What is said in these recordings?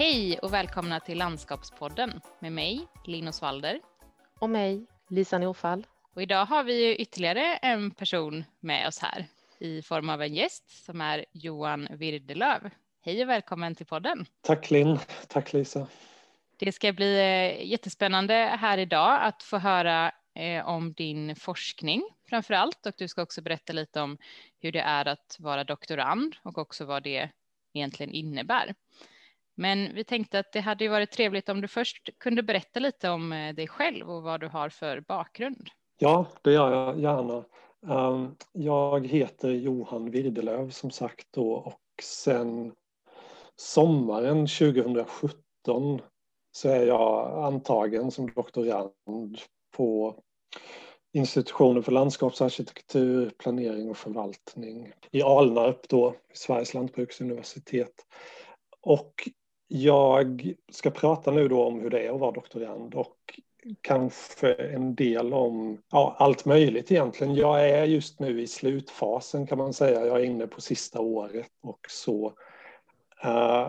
Hej och välkomna till Landskapspodden med mig, Linus Walder. Och mig, Lisa Norfall. Och idag har vi ytterligare en person med oss här i form av en gäst som är Johan Wirdelöv. Hej och välkommen till podden. Tack Linn, tack Lisa. Det ska bli eh, jättespännande här idag att få höra eh, om din forskning framför allt och du ska också berätta lite om hur det är att vara doktorand och också vad det egentligen innebär. Men vi tänkte att det hade ju varit trevligt om du först kunde berätta lite om eh, dig själv och vad du har för bakgrund. Ja, det gör jag gärna. Ehm, jag heter Johan Wirdelöv som sagt då och sen sommaren 2017 så är jag antagen som doktorand på institutionen för landskapsarkitektur, planering och förvaltning i Alnarp då, Sveriges lantbruksuniversitet. Och jag ska prata nu då om hur det är att vara doktorand och kanske en del om ja, allt möjligt egentligen. Jag är just nu i slutfasen kan man säga. Jag är inne på sista året och så. Uh,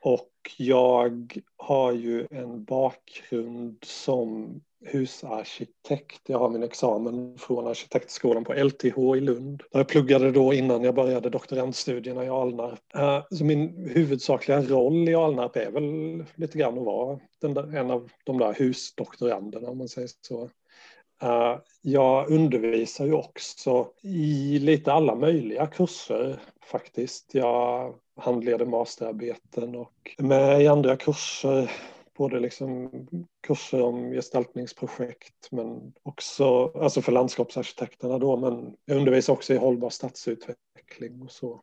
och jag har ju en bakgrund som husarkitekt. Jag har min examen från arkitektskolan på LTH i Lund. Där jag pluggade då innan jag började doktorandstudierna i Alnarp. Eh, så min huvudsakliga roll i Alnarp är väl lite grann att vara där, en av de där husdoktoranderna om man säger så. Eh, jag undervisar ju också i lite alla möjliga kurser faktiskt. Jag handleder masterarbeten och är med i andra kurser både liksom kurser om gestaltningsprojekt men också alltså för landskapsarkitekterna då men jag undervisar också i hållbar stadsutveckling och så.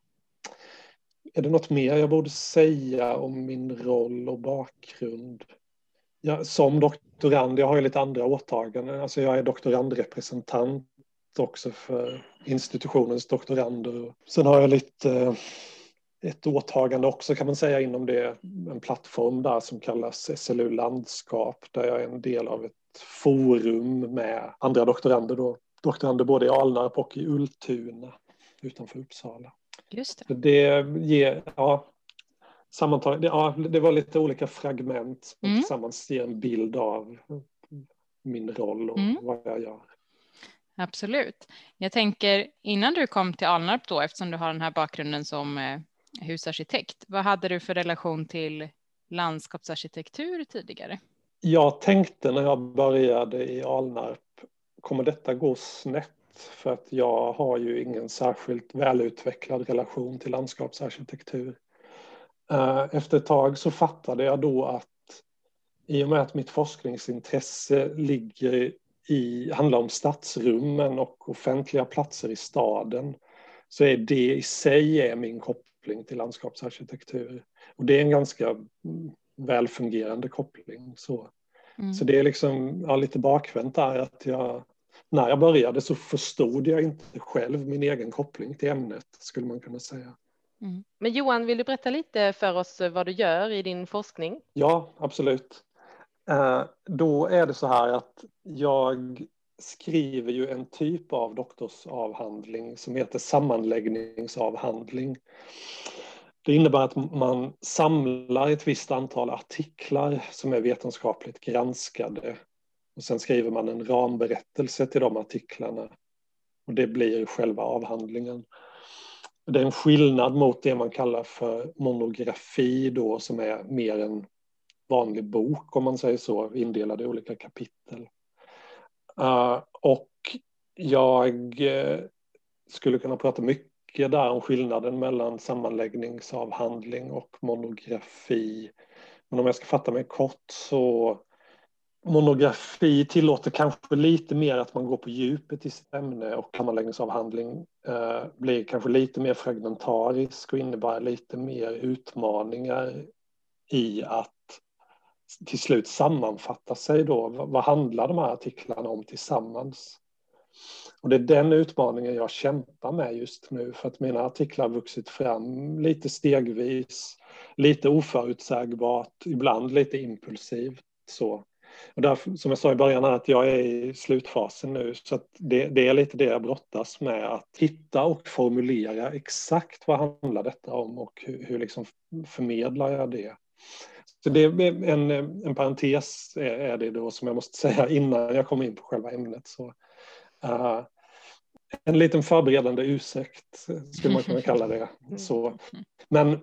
Är det något mer jag borde säga om min roll och bakgrund? Ja, som doktorand, jag har ju lite andra åtaganden, alltså jag är doktorandrepresentant också för institutionens doktorander. Sen har jag lite eh, ett åtagande också kan man säga inom det, en plattform där som kallas SLU landskap där jag är en del av ett forum med andra doktorander då, doktorander både i Alnarp och i Ultuna utanför Uppsala. Just det. det ger, ja, sammantaget, ja, det var lite olika fragment som mm. tillsammans ger en bild av min roll och mm. vad jag gör. Absolut. Jag tänker innan du kom till Alnarp då, eftersom du har den här bakgrunden som eh, husarkitekt. Vad hade du för relation till landskapsarkitektur tidigare? Jag tänkte när jag började i Alnarp, kommer detta gå snett? För att jag har ju ingen särskilt välutvecklad relation till landskapsarkitektur. Eh, efter ett tag så fattade jag då att i och med att mitt forskningsintresse ligger i, handlar om stadsrummen och offentliga platser i staden så är det i sig är min koppling koppling till landskapsarkitektur. Och det är en ganska välfungerande koppling. Så, mm. så det är liksom ja, lite bakvänt där att jag när jag började så förstod jag inte själv min egen koppling till ämnet skulle man kunna säga. Mm. Men Johan, vill du berätta lite för oss vad du gör i din forskning? Ja, absolut. Eh, då är det så här att jag skriver ju en typ av doktorsavhandling som heter sammanläggningsavhandling. Det innebär att man samlar ett visst antal artiklar som är vetenskapligt granskade och sen skriver man en ramberättelse till de artiklarna och det blir själva avhandlingen. Det är en skillnad mot det man kallar för monografi då som är mer en vanlig bok om man säger så, indelad i olika kapitel. Uh, och jag eh, skulle kunna prata mycket där om skillnaden mellan sammanläggningsavhandling och monografi. Men om jag ska fatta mig kort så monografi tillåter kanske lite mer att man går på djupet i sitt ämne och sammanläggningsavhandling eh, blir kanske lite mer fragmentarisk och innebär lite mer utmaningar i att till slut sammanfatta sig då. Vad handlar de här artiklarna om tillsammans? Och det är den utmaningen jag kämpar med just nu för att mina artiklar har vuxit fram lite stegvis, lite oförutsägbart, ibland lite impulsivt. Så. Och därför, som jag sa i början här, att jag är i slutfasen nu så att det, det är lite det jag brottas med att hitta och formulera exakt vad handlar detta om och hur, hur liksom förmedlar jag det. Så det är en, en parentes är det då som jag måste säga innan jag kommer in på själva ämnet. Så, uh, en liten förberedande ursäkt skulle man kunna kalla det. Så, men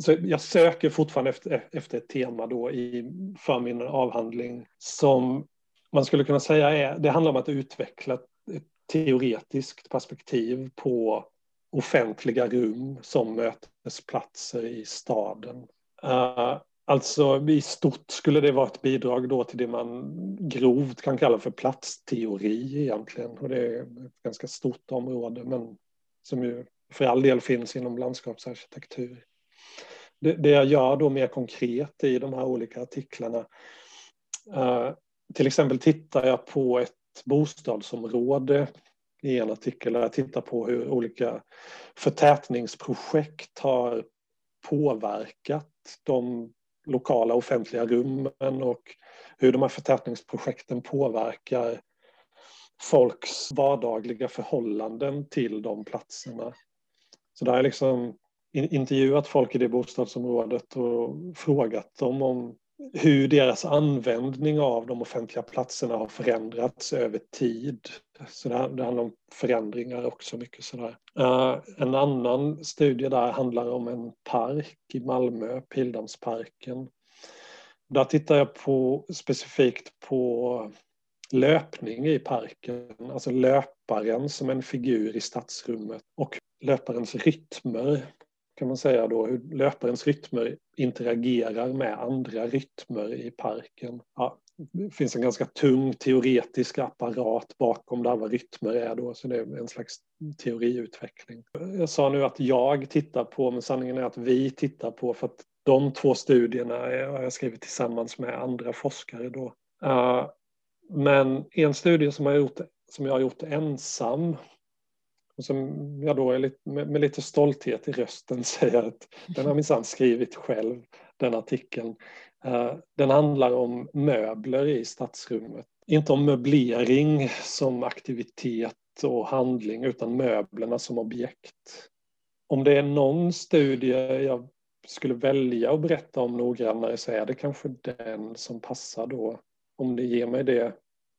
så jag söker fortfarande efter, efter ett tema då i, för min avhandling som man skulle kunna säga är, det handlar om att utveckla ett teoretiskt perspektiv på offentliga rum som mötesplatser i staden. Uh, alltså i stort skulle det vara ett bidrag då till det man grovt kan kalla för platsteori egentligen. Och det är ett ganska stort område men som ju för all del finns inom landskapsarkitektur. Det, det jag gör då mer konkret i de här olika artiklarna uh, till exempel tittar jag på ett bostadsområde i en artikel där jag tittar på hur olika förtätningsprojekt har påverkat de lokala offentliga rummen och hur de här förtätningsprojekten påverkar folks vardagliga förhållanden till de platserna. Så där har jag liksom intervjuat folk i det bostadsområdet och frågat dem om hur deras användning av de offentliga platserna har förändrats över tid. Så det, det handlar om förändringar också mycket sådär. Uh, en annan studie där handlar om en park i Malmö, Pildammsparken. Där tittar jag på, specifikt på löpning i parken, alltså löparen som en figur i stadsrummet och löparens rytmer kan man säga då, hur löparens rytmer interagerar med andra rytmer i parken. Ja, det finns en ganska tung teoretisk apparat bakom där vad rytmer är då, så det är en slags teoriutveckling. Jag sa nu att jag tittar på, men sanningen är att vi tittar på, för att de två studierna har jag skrivit tillsammans med andra forskare då. Eh, men en studie som jag, gjort, som jag har gjort ensam och som jag då är lite, med, med, lite stolthet i rösten säger att den har minsann skrivit själv, den artikeln. Uh, den handlar om möbler i stadsrummet. Inte om möblering som aktivitet och handling utan möblerna som objekt. Om det är någon studie jag skulle välja att berätta om noggrannare så är det kanske den som passar då. Om det ger mig det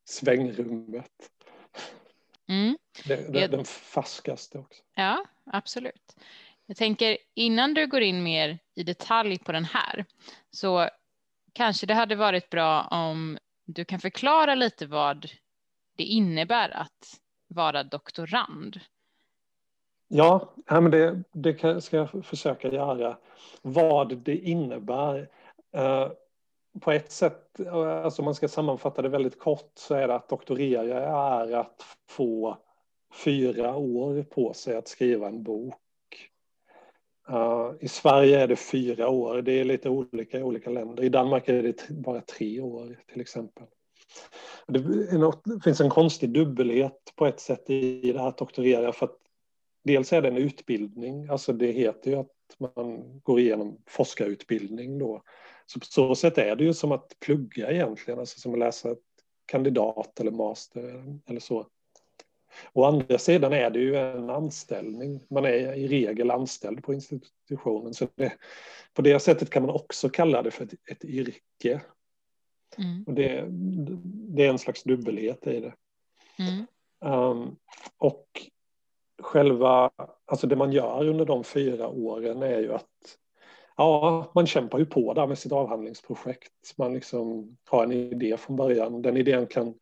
svängrummet. Mm. Det, det, den färskaste också. Ja, absolut. Jag tänker innan du går in mer i detalj på den här så kanske det hade varit bra om du kan förklara lite vad det innebär att vara doktorand. Ja, men det, det ska jag försöka göra. Vad det innebär. På ett sätt, alltså om man ska sammanfatta det väldigt kort, så är det att doktorera är att få fyra år på sig att skriva en bok. Uh, I Sverige är det fyra år, det är lite olika i olika länder. I Danmark är det bara tre år till exempel. Det, något, det finns en konstig dubbelhet på ett sätt i det här att doktorera för att dels är det en utbildning, alltså det heter ju att man går igenom forskarutbildning då. Så på så sätt är det ju som att plugga egentligen, alltså som att läsa ett kandidat eller master eller så. Å andra sidan är det ju en anställning. Man är i regel anställd på institutionen. Så det, på det sättet kan man också kalla det för ett, ett yrke. Mm. Och det, det, är en slags dubbelhet i det. Mm. Um, och själva, alltså det man gör under de fyra åren är ju att ja, man kämpar ju på där med sitt avhandlingsprojekt. Man liksom har en idé från början. Den idén kan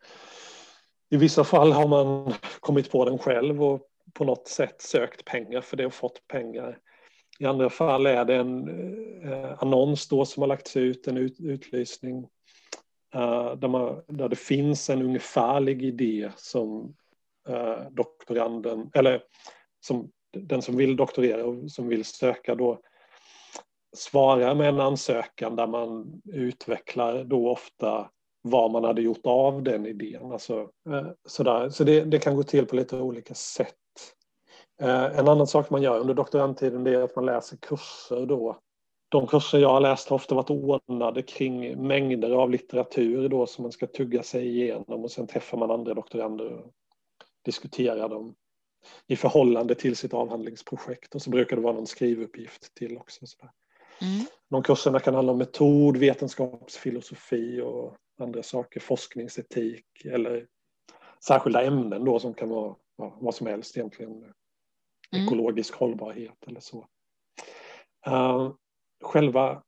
i vissa fall har man kommit på den själv och på något sätt sökt pengar för det och fått pengar. I andra fall är det en eh, annons då som har lagts ut, en ut, utlysning eh, där, man, där det finns en ungefärlig idé som eh, doktoranden, eller som den som vill doktorera och som vill söka då svarar med en ansökan där man utvecklar då ofta vad man hade gjort av den idén. Alltså, eh, sådär. Så det, det, kan gå till på lite olika sätt. Eh, en annan sak man gör under doktorandtiden är att man läser kurser då. De kurser jag har läst har ofta varit ordnade kring mängder av litteratur då som man ska tugga sig igenom och sen träffar man andra doktorander och diskuterar dem i förhållande till sitt avhandlingsprojekt och så brukar det vara någon skrivuppgift till också. Sådär. Mm. De kurserna kan handla om metod, vetenskapsfilosofi och andra saker, forskningsetik eller särskilda ämnen då som kan vara ja, vad som helst egentligen. Mm. Ekologisk hållbarhet eller så. Uh, själva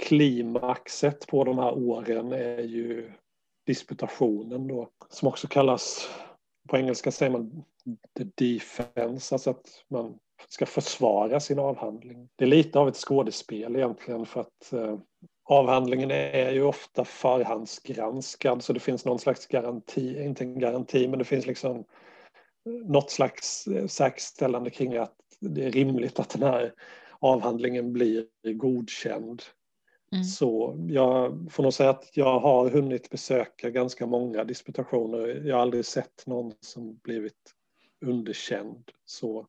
klimaxet på de här åren är ju disputationen då, som också kallas, på engelska säger man the defense, alltså att man ska försvara sin avhandling. Det är lite av ett skådespel egentligen för att eh, avhandlingen är ju ofta förhandsgranskad så det finns någon slags garanti, inte en garanti men det finns liksom något slags eh, säkerställande kring att det är rimligt att den här avhandlingen blir godkänd. Mm. Så jag får nog säga att jag har hunnit besöka ganska många disputationer. Jag har aldrig sett någon som blivit underkänd. Så.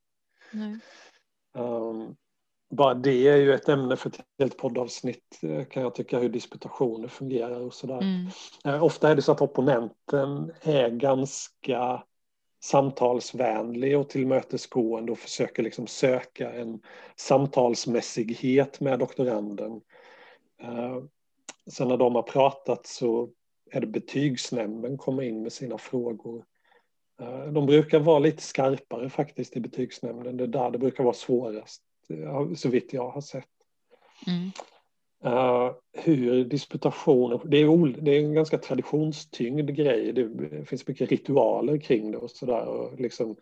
Um, bara det är ju ett ämne för ett helt poddavsnitt eh, kan jag tycka hur disputationer fungerar och sådär. Mm. Uh, ofta är det så att opponenten är ganska samtalsvänlig och tillmötesgående och försöker liksom söka en samtalsmässighet med doktoranden. Uh, sen när de har pratat så är det betygsnämnden kommer in med sina frågor. Uh, de brukar vara lite skarpare faktiskt i betygsnämnden. Det är där det brukar vara svårast, så vitt jag har sett. Mm. Uh, hur det är, det är en ganska traditionstyngd grej, det finns mycket ritualer kring det och sådär. Liksom,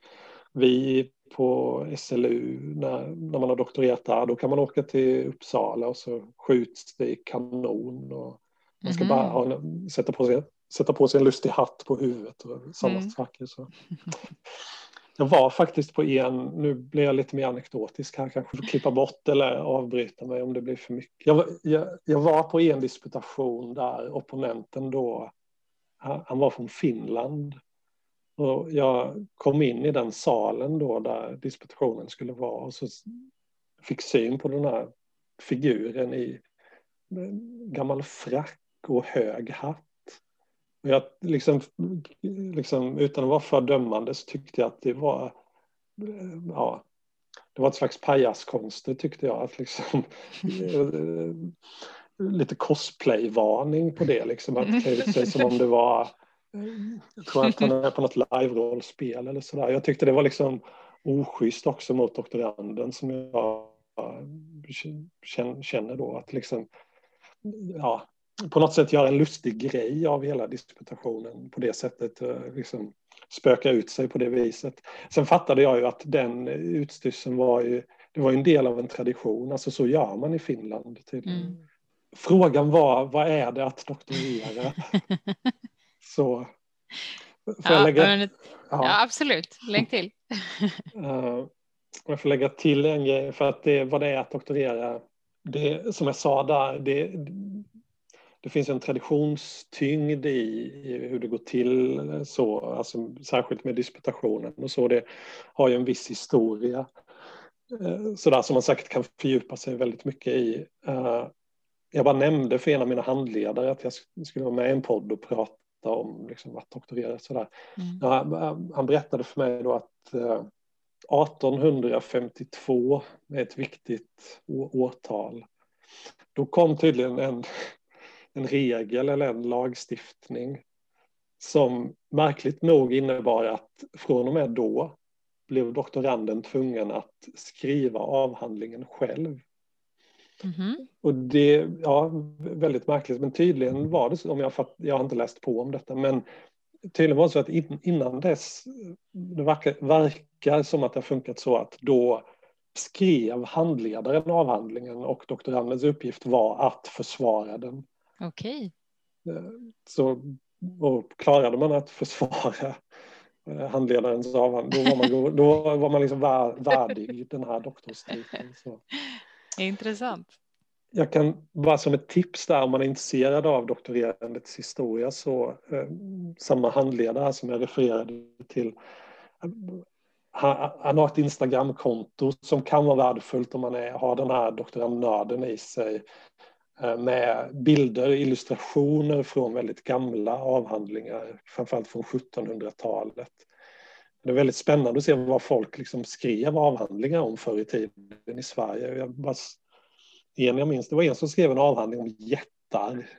vi på SLU, när, när man har doktorerat där, då kan man åka till Uppsala och så skjuts det i kanon och man ska mm. bara ha, sätta, på sig, sätta på sig en lustig hatt på huvudet och sådana mm. Jag var faktiskt på en, nu blir jag lite mer anekdotisk här, kanske får klippa bort eller avbryta mig om det blir för mycket. Jag, jag, jag var på en disputation där opponenten då, han var från Finland. Och jag kom in i den salen då där disputationen skulle vara och så fick syn på den här figuren i gammal frack och hög hatt. Jag liksom, liksom, utan att vara för dömande så tyckte jag att det var, eh, ja, det var ett slags pajaskonster tyckte jag. Att liksom, eh, lite cosplay-varning på det, liksom, att klä ut sig som om det var, eh, jag tror att han är på något live-rollspel eller sådär. Jag tyckte det var liksom oschysst också mot doktoranden som jag känner då att liksom, ja, på något sätt göra en lustig grej av hela disputationen på det sättet. Eh, liksom spöka ut sig på det viset. Sen fattade jag ju att den utstyrseln var ju, det var en del av en tradition, alltså så gör man i Finland tydligen. Mm. Frågan var, vad är det att doktorera? så. Får ja, lägga, ja. ja, absolut, lägg till. uh, jag får lägga till en grej, för att det, vad det är att doktorera, det, som jag sa där, det, det finns en traditionstyngd i, i, hur det går till, så, alltså, särskilt med disputationen och så. Det har ju en viss historia eh, sådär som man säkert kan fördjupa sig väldigt mycket i. Eh, jag bara nämnde för en av mina handledare att jag skulle vara med i en podd och prata om liksom, att doktorera. Sådär. Mm. Han berättade för mig då att 1852 eh, är ett viktigt årtal. Då kom tydligen en en regel eller en lagstiftning som märkligt nog innebar att från och med då blev doktoranden tvungen att skriva avhandlingen själv. Mm -hmm. Och det, ja, väldigt märkligt, men tydligen var det så, om jag, fatt, jag har inte läst på om detta, men tydligen var det så att in, innan dess, det verkar, verkar som att det har funkat så att då skrev handledaren avhandlingen och doktorandens uppgift var att försvara den. Okej. Eh, så och klarade man att försvara eh, handledarens avhandling, då var man, då var man liksom värdig den här doktorstiteln. Intressant. Jag kan bara som ett tips där om man är intresserad av doktorerandets historia så eh, samma handledare som jag refererade till eh, han har ett Instagramkonto som kan vara värdefullt om man är, har den här doktorandnörden i sig. Eh, med bilder, illustrationer från väldigt gamla avhandlingar, framförallt från 1700-talet. Det är väldigt spännande att se vad folk liksom skrev avhandlingar om förr i tiden i Sverige. Jag bara en jag minns, det var en som skrev en avhandling om jättar.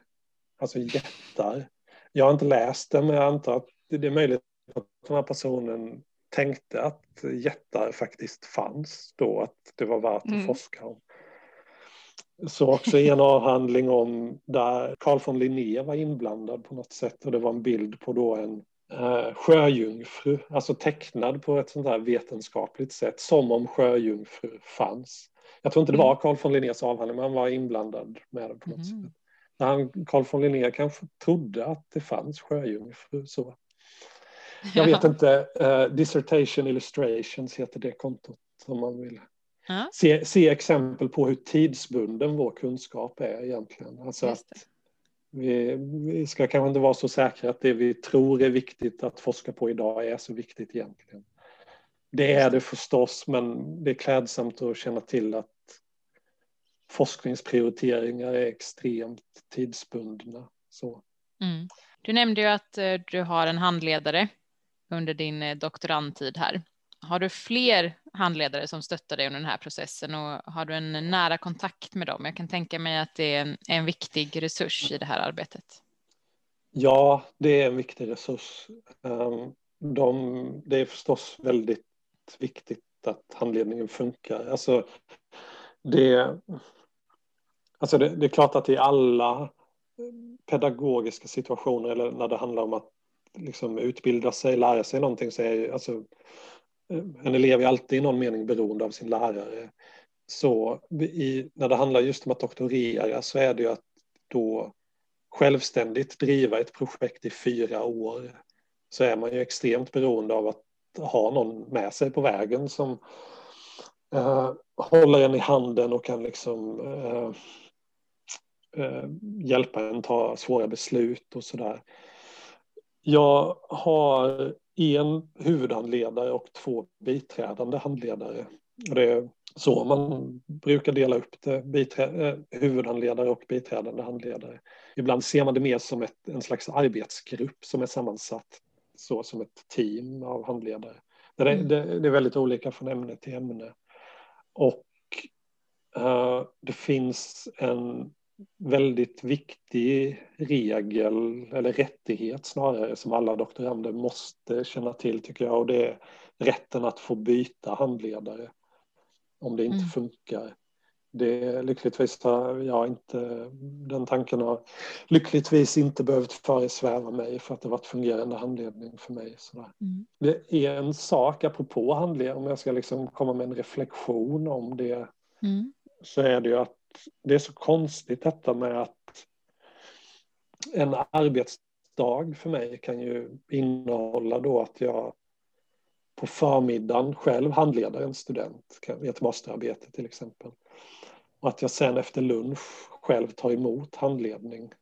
Alltså jättar. Jag har inte läst den, men jag antar att det är möjligt att den här personen tänkte att jättar faktiskt fanns då, att det var värt att mm. forska om. Så också i en avhandling om där Carl von Linné var inblandad på något sätt och det var en bild på då en eh, sjöjungfru, alltså tecknad på ett sånt här vetenskapligt sätt, som om sjöjungfru fanns. Jag tror inte det var mm. Carl von Linnés avhandling, men han var inblandad med det på något mm. sätt. Han, Carl von Linné kanske trodde att det fanns sjöjungfru. Så. Jag vet inte, uh, Dissertation Illustrations heter det kontot om man vill ja. se, se exempel på hur tidsbunden vår kunskap är egentligen. Alltså att vi, vi ska kanske inte vara så säkra att det vi tror är viktigt att forska på idag är så viktigt egentligen. Det är det förstås, men det är klädsamt att känna till att forskningsprioriteringar är extremt tidsbundna. Så. Mm. Du nämnde ju att eh, du har en handledare under din eh, doktorandtid här. Har du fler handledare som stöttar dig under den här processen och har du en nära kontakt med dem? Jag kan tänka mig att det är en, en viktig resurs i det här arbetet. Ja, det är en viktig resurs. Ehm, de, det är förstås väldigt viktigt att handledningen funkar. Alltså, det, alltså det, det är klart att i alla pedagogiska situationer eller när det handlar om att liksom utbilda sig, lära sig någonting så är alltså, Eh, en elev är alltid i någon mening beroende av sin lärare. Så i, när det handlar just om att doktorera så är det ju att då självständigt driva ett projekt i fyra år så är man ju extremt beroende av att ha någon med sig på vägen som eh, håller en i handen och kan liksom eh, eh, hjälpa en ta svåra beslut och sådär. Jag har en huvudhandledare och två biträdande handledare. Det är så man brukar dela upp det, biträ, huvudhandledare och biträdande handledare. Ibland ser man det mer som ett, en slags arbetsgrupp som är sammansatt så som ett team av handledare. Det, mm. det, det är väldigt olika från ämne till ämne. Och uh, det finns en väldigt viktig regel, eller rättighet snarare, som alla doktorander måste känna till tycker jag. Och det är rätten att få byta handledare om det inte mm. funkar. Det lyckligtvis har jag inte, den tanken har lyckligtvis inte behövt föresväva mig för att det varit fungerande handledning för mig. Mm. Det är en sak, apropå handledning, om jag ska liksom komma med en reflektion om det, mm. så är det ju att det är så konstigt detta med att en arbetsdag för mig kan ju innehålla då att jag på förmiddagen själv handleder en student i ett masterarbete till exempel. Och att jag sen efter lunch själv tar emot handledning.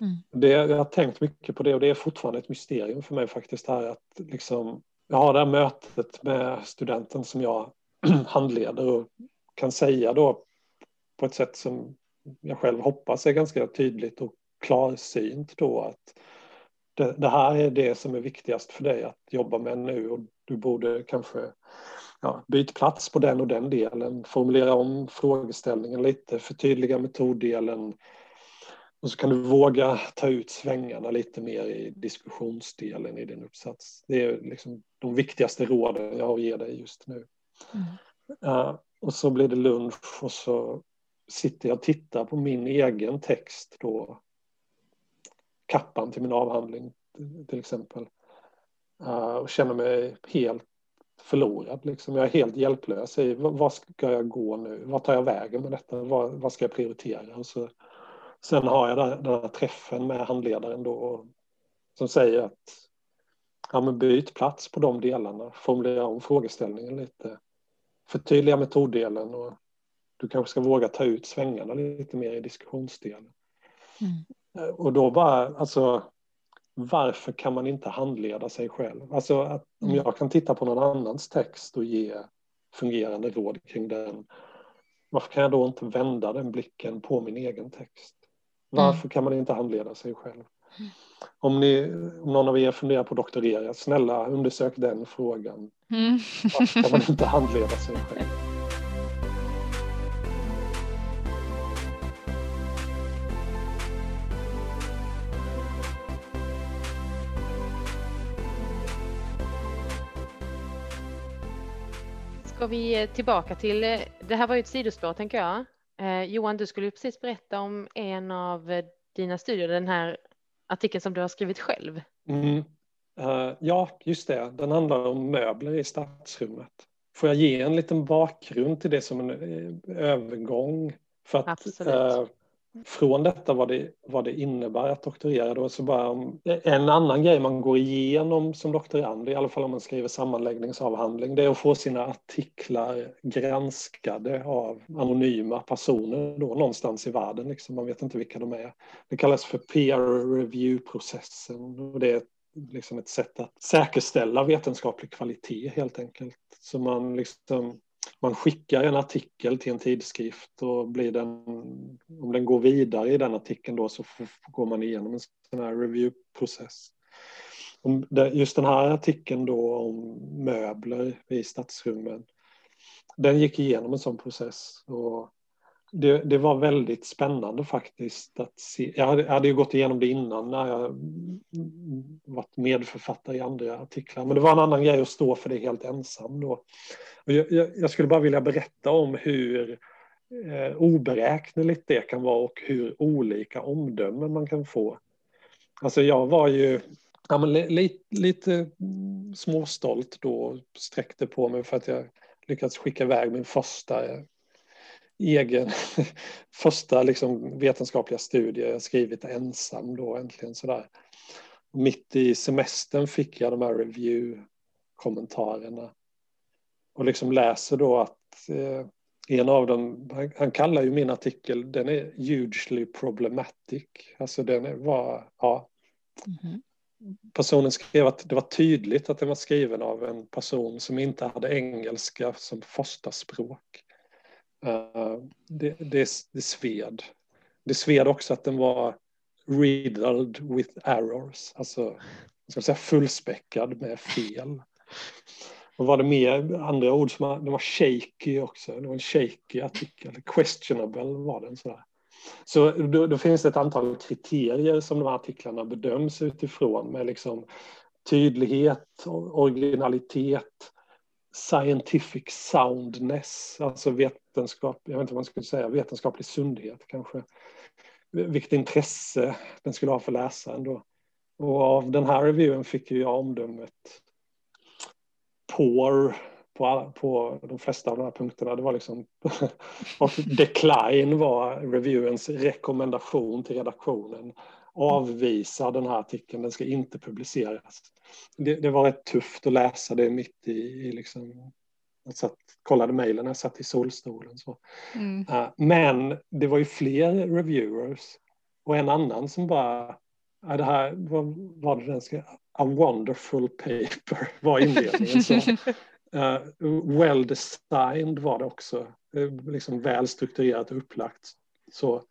Mm. Det, jag har tänkt mycket på det och det är fortfarande ett mysterium för mig faktiskt här att liksom, jag har det här mötet med studenten som jag handleder och kan säga då på ett sätt som jag själv hoppas är ganska tydligt och klarsynt då att det, det, här är det som är viktigast för dig att jobba med nu och du borde kanske ja, byta plats på den och den delen, formulera om frågeställningen lite, förtydliga metoddelen och så kan du våga ta ut svängarna lite mer i diskussionsdelen i din uppsats. Det är liksom de viktigaste råden jag har att ge dig just nu. Mm. Uh, och så blir det lunch och så sitter jag och tittar på min egen text då, kappan till min avhandling till exempel, eh, och känner mig helt förlorad. Liksom. Jag är helt hjälplös i vad ska jag gå nu? Vad tar jag vägen med detta? Vad, vad ska jag prioritera? Och så, sen har jag den, den här träffen med handledaren då som säger att ja, men byt plats på de delarna, formulera om frågeställningen lite, förtydliga metoddelen och du kanske ska våga ta ut svängarna lite mer i diskussionsdelen. Mm. Och då bara, alltså varför kan man inte handleda sig själv? Alltså att om mm. jag kan titta på någon annans text och ge fungerande råd kring den, varför kan jag då inte vända den blicken på min egen text? Varför mm. kan man inte handleda sig själv? Om, ni, om någon av er funderar på att doktorera, snälla undersök den frågan. Mm. Varför kan man inte handleda sig själv? Ska vi tillbaka till, det här var ju ett sidospår tänker jag. Eh, Johan, du skulle precis berätta om en av dina studier, den här artikeln som du har skrivit själv. Mm. Uh, ja, just det. Den handlar om möbler i stadsrummet. Får jag ge en liten bakgrund till det som en eh, övergång? För att uh, från detta vad det, vad det innebär att doktorera då, så bara en annan grej man går igenom som doktorand, i alla fall om man skriver sammanläggningsavhandling, det är att få sina artiklar granskade av anonyma personer då någonstans i världen. Liksom. Man vet inte vilka de är. Det kallas för peer review-processen och det är liksom ett sätt att säkerställa vetenskaplig kvalitet helt enkelt. Så man liksom man skickar en artikel till en tidskrift och blir den, om den går vidare i den artikeln då så går man igenom en sån här reviewprocess. Just den här artikeln då om möbler i stadsrummen, den gick igenom en sån process. Och det, det, var väldigt spännande faktiskt att se. Jag hade, jag hade ju gått igenom det innan när jag varit medförfattare i andra artiklar, men det var en annan grej att stå för det helt ensam då. Jag, jag, jag skulle bara vilja berätta om hur eh, oberäkneligt det kan vara och hur olika omdömen man kan få. Alltså jag var ju ja, men li, lite småstolt då, sträckte på mig för att jag lyckats skicka iväg min första egen första liksom, vetenskapliga studie jag skrivit ensam då äntligen sådär. Mitt i semestern fick jag de här review-kommentarerna och liksom läser då att eh, en av dem, han, han, kallar ju min artikel, den är hugely problematic. Alltså den var, ja. Mm -hmm. Personen skrev att det var tydligt att den var skriven av en person som inte hade engelska som första språk. Uh, det, det, det sved. Det sved också att den var riddled with errors, alltså ska säga fullspäckad med fel. Och var det mer andra ord som var, var shaky också, det var en shaky artikel, questionable var den sådär. Så då, då, finns det ett antal kriterier som de här artiklarna bedöms utifrån med liksom tydlighet, originalitet, scientific soundness, alltså vetenskap, jag vet inte vad man skulle säga, vetenskaplig sundhet kanske. Vilket intresse den skulle ha för läsaren då. Och av den här reviewen fick ju jag omdömet poor på, på de flesta av de här punkterna. Det var liksom och decline var reviewens rekommendation till redaktionen. Avvisa den här artikeln, den ska inte publiceras. Det, det var rätt tufft att läsa det mitt i, i liksom, jag satt, kollade mejlen när jag satt i solstolen. Så. Mm. Uh, men det var ju fler reviewers och en annan som bara, ja, det här, vad var det den ska, a wonderful paper var inledningen. Så, uh, well designed var det också, uh, liksom väl strukturerat och upplagt. Så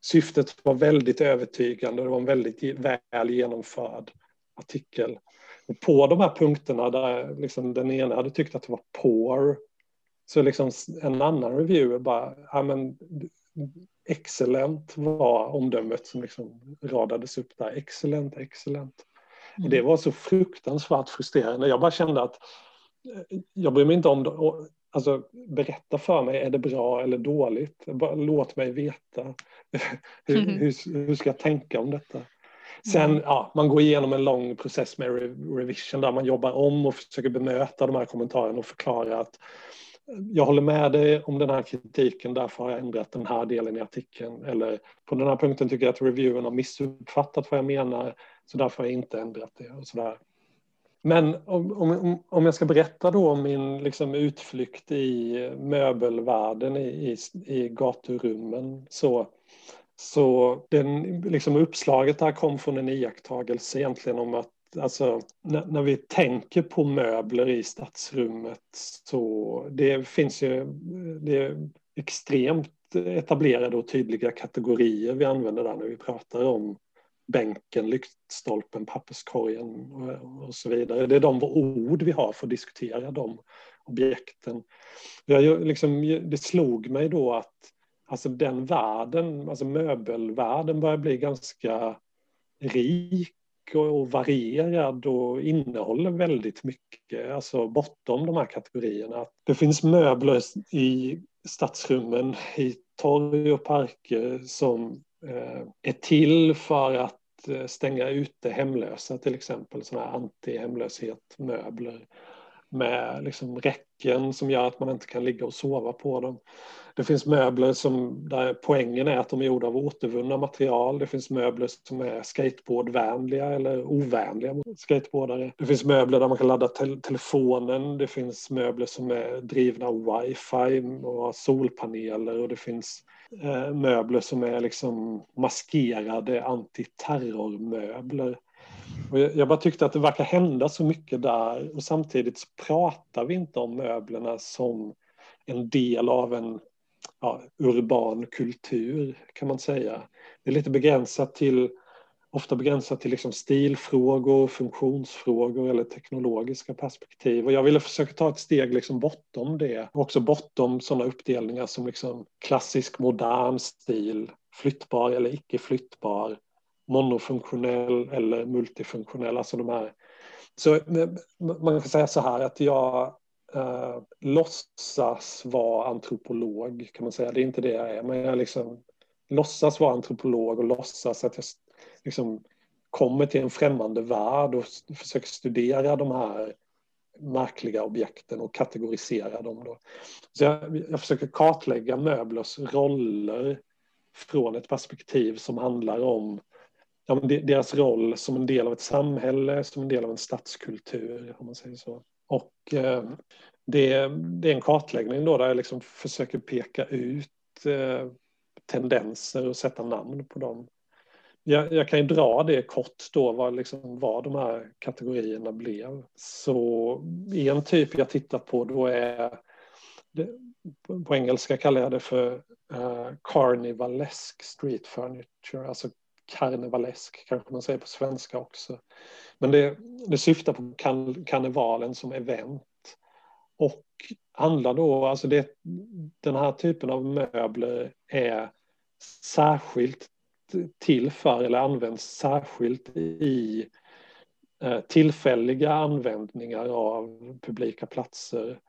syftet var väldigt övertygande, det var en väldigt väl genomförd artikel. Och på de här punkterna där liksom den ena hade tyckt att det var poor, så liksom en annan reviewer bara, ja men excellent var omdömet som liksom radades upp där. Excellent, excellent. Mm. Det var så fruktansvärt frustrerande. Jag bara kände att eh, jag bryr mig inte om. Alltså, berätta för mig, är det bra eller dåligt? Bara låt mig veta. hur, mm. hur, hur, ska jag tänka om detta? Sen, mm. ja, man går igenom en lång process med revision där man jobbar om och försöker bemöta de här kommentarerna och förklara att jag håller med dig om den här kritiken, därför har jag ändrat den här delen i artikeln. Eller på den här punkten tycker jag att reviewen har missuppfattat vad jag menar, så därför har jag inte ändrat det. Och sådär. Men om, om, om jag ska berätta då om min liksom, utflykt i möbelvärlden i, i, i gaturummen så, så den, liksom, uppslaget där kom från en iakttagelse egentligen om att alltså, när, när, vi tänker på möbler i stadsrummet så det finns ju det är extremt etablerade och tydliga kategorier vi använder där när vi pratar om bänken, lyktstolpen, papperskorgen och, och så vidare. Det är de ord vi har för att diskutera de objekten. Jag, liksom, det slog mig då att alltså den världen, alltså möbelvärlden börjar bli ganska rik och varierad och innehåller väldigt mycket, alltså bortom de här kategorierna. Det finns möbler i stadsrummen, i torg och parker som eh, är till för att Eh, stänga ute hemlösa till exempel, sådana här anti-hemlöshet möbler med liksom räcken som gör att man inte kan ligga och sova på dem. Det finns möbler som, där poängen är att de är gjorda av återvunna material. Det finns möbler som är skateboardvänliga eller ovänliga mot skateboardare. Det finns möbler där man kan ladda te telefonen. Det finns möbler som är drivna av wifi och har solpaneler och det finns eh, möbler som är liksom maskerade antiterrormöbler. Och jag bara tyckte att det verkar hända så mycket där och samtidigt så pratar vi inte om möblerna som en del av en ja, urban kultur kan man säga. Det är lite begränsat till, ofta begränsat till liksom stilfrågor, funktionsfrågor eller teknologiska perspektiv. Och jag ville försöka ta ett steg liksom bortom det, också bortom sådana uppdelningar som liksom klassisk modern stil, flyttbar eller icke flyttbar, monofunktionell eller multifunktionell, alltså de här så man kan säga så här att jag eh, låtsas vara antropolog kan man säga. Det är inte det jag är, men jag liksom låtsas vara antropolog och låtsas att jag liksom kommer till en främmande värld och försöker studera de här märkliga objekten och kategorisera dem. Då. Så jag, jag försöker kartlägga möblers roller från ett perspektiv som handlar om ja, deras roll som en del av ett samhälle, som en del av en stadskultur, om man säger så. Och eh, det, det, är en kartläggning då där jag liksom försöker peka ut eh, tendenser och sätta namn på dem. Jag, jag, kan ju dra det kort då, vad, liksom, vad de här kategorierna blev. Så en typ jag tittar på då är, det, på engelska kallar jag det för uh, carnivalesk street furniture, alltså karnevalesk kanske man säger på svenska också. Men det, det syftar på kan, karnevalen som event. Och handlar då, alltså det, den här typen av möbler är särskilt till för eller används särskilt i eh, tillfälliga användningar av publika platser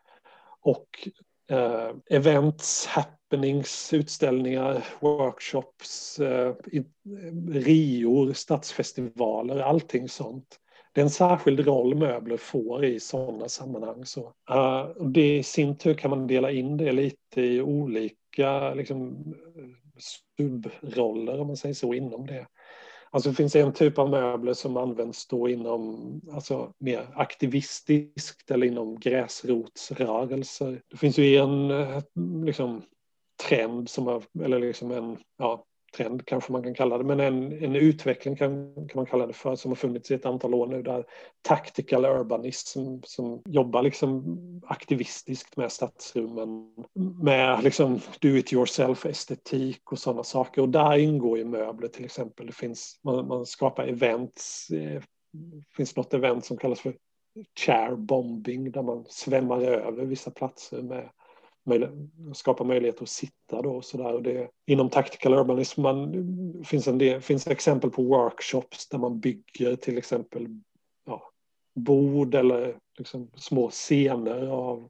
och eh, events, happenings, utställningar, workshops, eh, eh, rior, stadsfestivaler, allting sånt. Det är en särskild roll möbler får i sådana sammanhang. Så, uh, det i sin tur kan man dela in det lite i olika liksom, eh, subroller, om man säger så, inom det. Alltså det finns en typ av möbler som används då inom alltså mer aktivistiskt eller inom gräsrotsrörelser. Det finns ju en eh, liksom, trend som har, eller liksom en, ja, trend kanske man kan kalla det, men en, en utveckling kan, kan man kalla det för som har funnits i ett antal år nu där tactical urbanism som jobbar liksom aktivistiskt med stadsrummen med liksom do it yourself estetik och sådana saker och där ingår ju möbler till exempel. Det finns, man, man skapar events, det finns något event som kallas för chair bombing där man svämmar över vissa platser med skapa möjlighet att sitta då och så där. Och det, inom tactical urbanism man, finns, en del, finns exempel på workshops där man bygger till exempel ja, bord eller liksom små scener av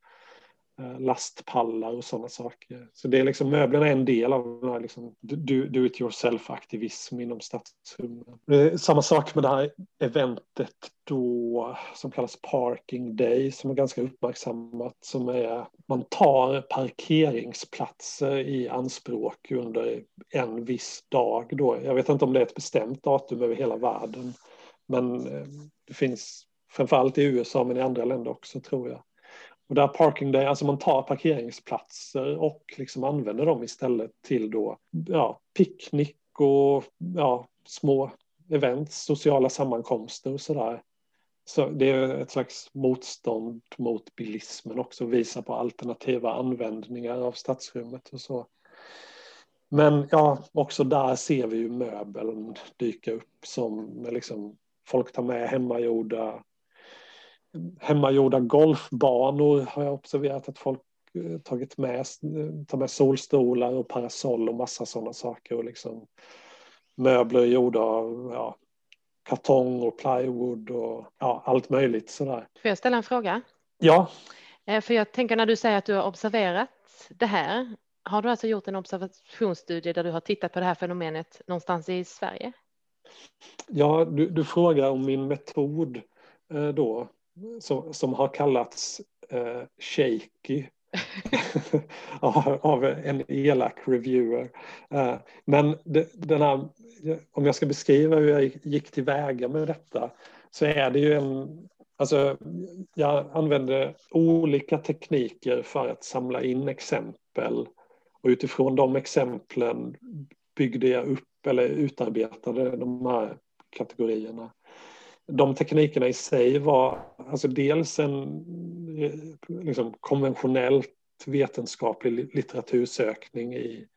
Eh, lastpallar och sådana saker. Så det är liksom, möblerna är en del av den här liksom do, do it yourself-aktivism inom stadsrummen. Samma sak med det här eventet då som kallas Parking Day som är ganska uppmärksammat som är man tar parkeringsplatser i anspråk under en viss dag då. Jag vet inte om det är ett bestämt datum över hela världen men eh, det finns framförallt i USA men i andra länder också tror jag. Och där parking day, alltså man tar parkeringsplatser och liksom använder dem istället till då, ja, picknick och ja, små events, sociala sammankomster och sådär. Så det är ett slags motstånd mot bilismen också, visa på alternativa användningar av stadsrummet och så. Men ja, också där ser vi ju möbeln dyka upp som liksom folk tar med hemmagjorda hemmagjorda golfbanor har jag observerat att folk eh, tagit med, tar med solstolar och parasoll och massa sådana saker och liksom möbler gjorda av ja, kartong och plywood och ja, allt möjligt sådär. Får jag ställa en fråga? Ja. Eh, för jag tänker när du säger att du har observerat det här, har du alltså gjort en observationsstudie där du har tittat på det här fenomenet någonstans i Sverige? Ja, du, du frågar om min metod eh, då, som, som har kallats eh, shaky av en elak reviewer. Eh, men den här, om jag ska beskriva hur jag gick tillväga med detta så är det ju en Alltså, jag använde olika tekniker för att samla in exempel och utifrån de exemplen byggde jag upp eller utarbetade de här kategorierna. De teknikerna i sig var alltså dels en liksom, konventionellt vetenskaplig litteratursökning i,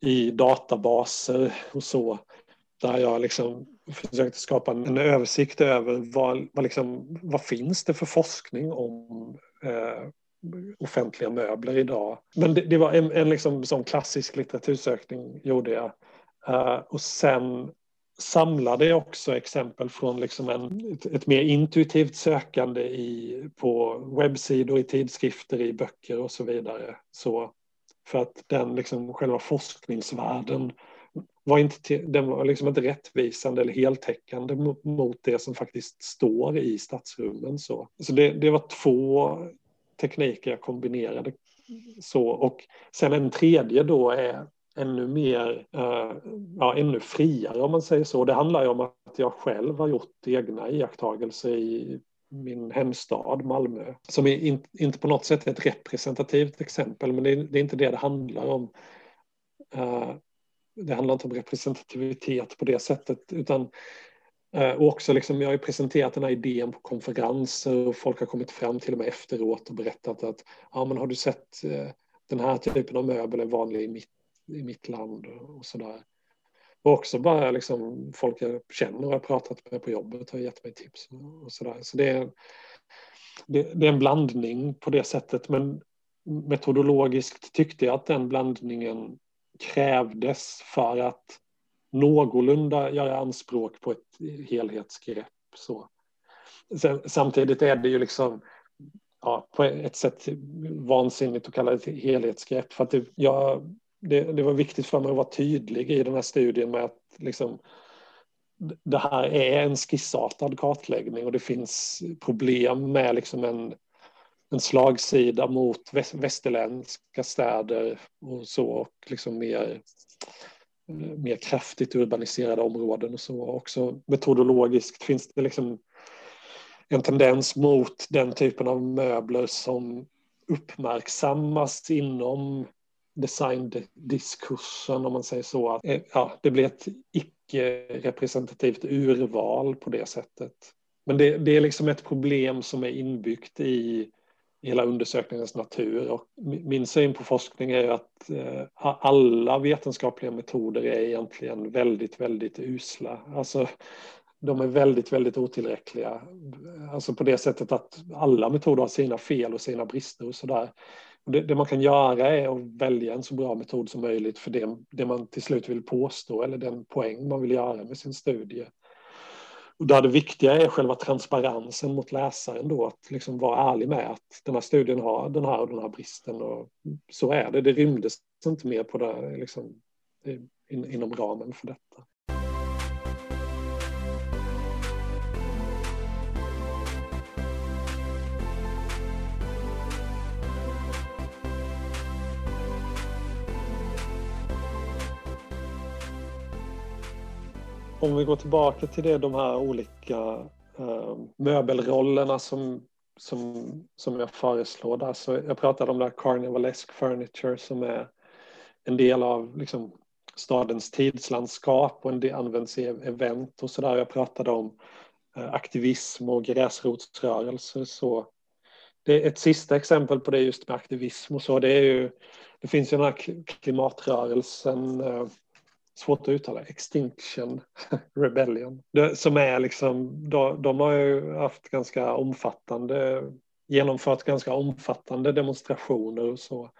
i databaser och så. Där jag liksom försökte skapa en översikt över vad, vad, liksom, vad finns det för forskning om eh, offentliga möbler idag. Men det, det var en, en liksom, sån klassisk litteratursökning gjorde jag. Uh, och sen samlade också exempel från liksom en, ett, ett, mer intuitivt sökande i, på webbsidor, i tidskrifter, i böcker och så vidare. Så för att den liksom, själva forskningsvärlden var inte, den var liksom inte rättvisande eller heltäckande mot det som faktiskt står i stadsrummen. Så, så det, det var två tekniker jag kombinerade. Så, och sen en tredje då är ännu mer, eh, ja, ännu friare om man säger så. Det handlar ju om att jag själv har gjort egna iakttagelser i min hemstad Malmö, som är in, inte på något sätt är ett representativt exempel, men det är, det är inte det det handlar om. Uh, det handlar inte om representativitet på det sättet, utan uh, också liksom, jag har ju presenterat den här idén på konferenser och folk har kommit fram till och med efteråt och berättat att ja, men har du sett den här typen av möbel är vanlig i mitt i mitt land och sådär. Och också bara liksom folk jag känner och har pratat med på jobbet har gett mig tips och sådär. Så det är, det, det är en blandning på det sättet men metodologiskt tyckte jag att den blandningen krävdes för att någorlunda göra anspråk på ett helhetsgrepp. Så. Sen, samtidigt är det ju liksom ja, på ett sätt vansinnigt att kalla det ett helhetsgrepp. För att det, jag det, det, var viktigt för mig att vara tydlig i den här studien med att liksom, det här är en skissartad kartläggning och det finns problem med liksom en, en slagsida mot västerländska städer och så och liksom mer, eh, mer kraftigt urbaniserade områden och så. Också metodologiskt finns det liksom en tendens mot den typen av möbler som uppmärksammas inom designdiskursen om man säger så. Att, eh, ja, det blir ett icke-representativt urval på det sättet. Men det, det, är liksom ett problem som är inbyggt i hela undersökningens natur. Och min syn på forskning är att eh, alla vetenskapliga metoder är egentligen väldigt, väldigt usla. Alltså, de är väldigt, väldigt otillräckliga. Alltså på det sättet att alla metoder har sina fel och sina brister och sådär. Det, det, man kan göra är att välja en så bra metod som möjligt för det, det man till slut vill påstå eller den poäng man vill göra med sin studie. Och där det viktiga är själva transparensen mot läsaren då, att liksom vara ärlig med att den här studien har den här och den här bristen och så är det. Det rymdes inte mer på det, liksom, in, inom ramen för detta. Om vi går tillbaka till det, de här olika eh, möbelrollerna som, som, som jag föreslår där. Så jag pratade om det här Carnivalesque Furniture som är en del av liksom, stadens tidslandskap och en del används i event och sådär. Jag pratade om eh, aktivism och gräsrotsrörelser. Så det är ett sista exempel på det just med aktivism och så. Det, är ju, det finns ju den här klimatrörelsen eh, svårt att uttala, Extinction Rebellion. Det, som är liksom, de, de, har ju haft ganska omfattande genomfört ganska omfattande demonstrationer och så.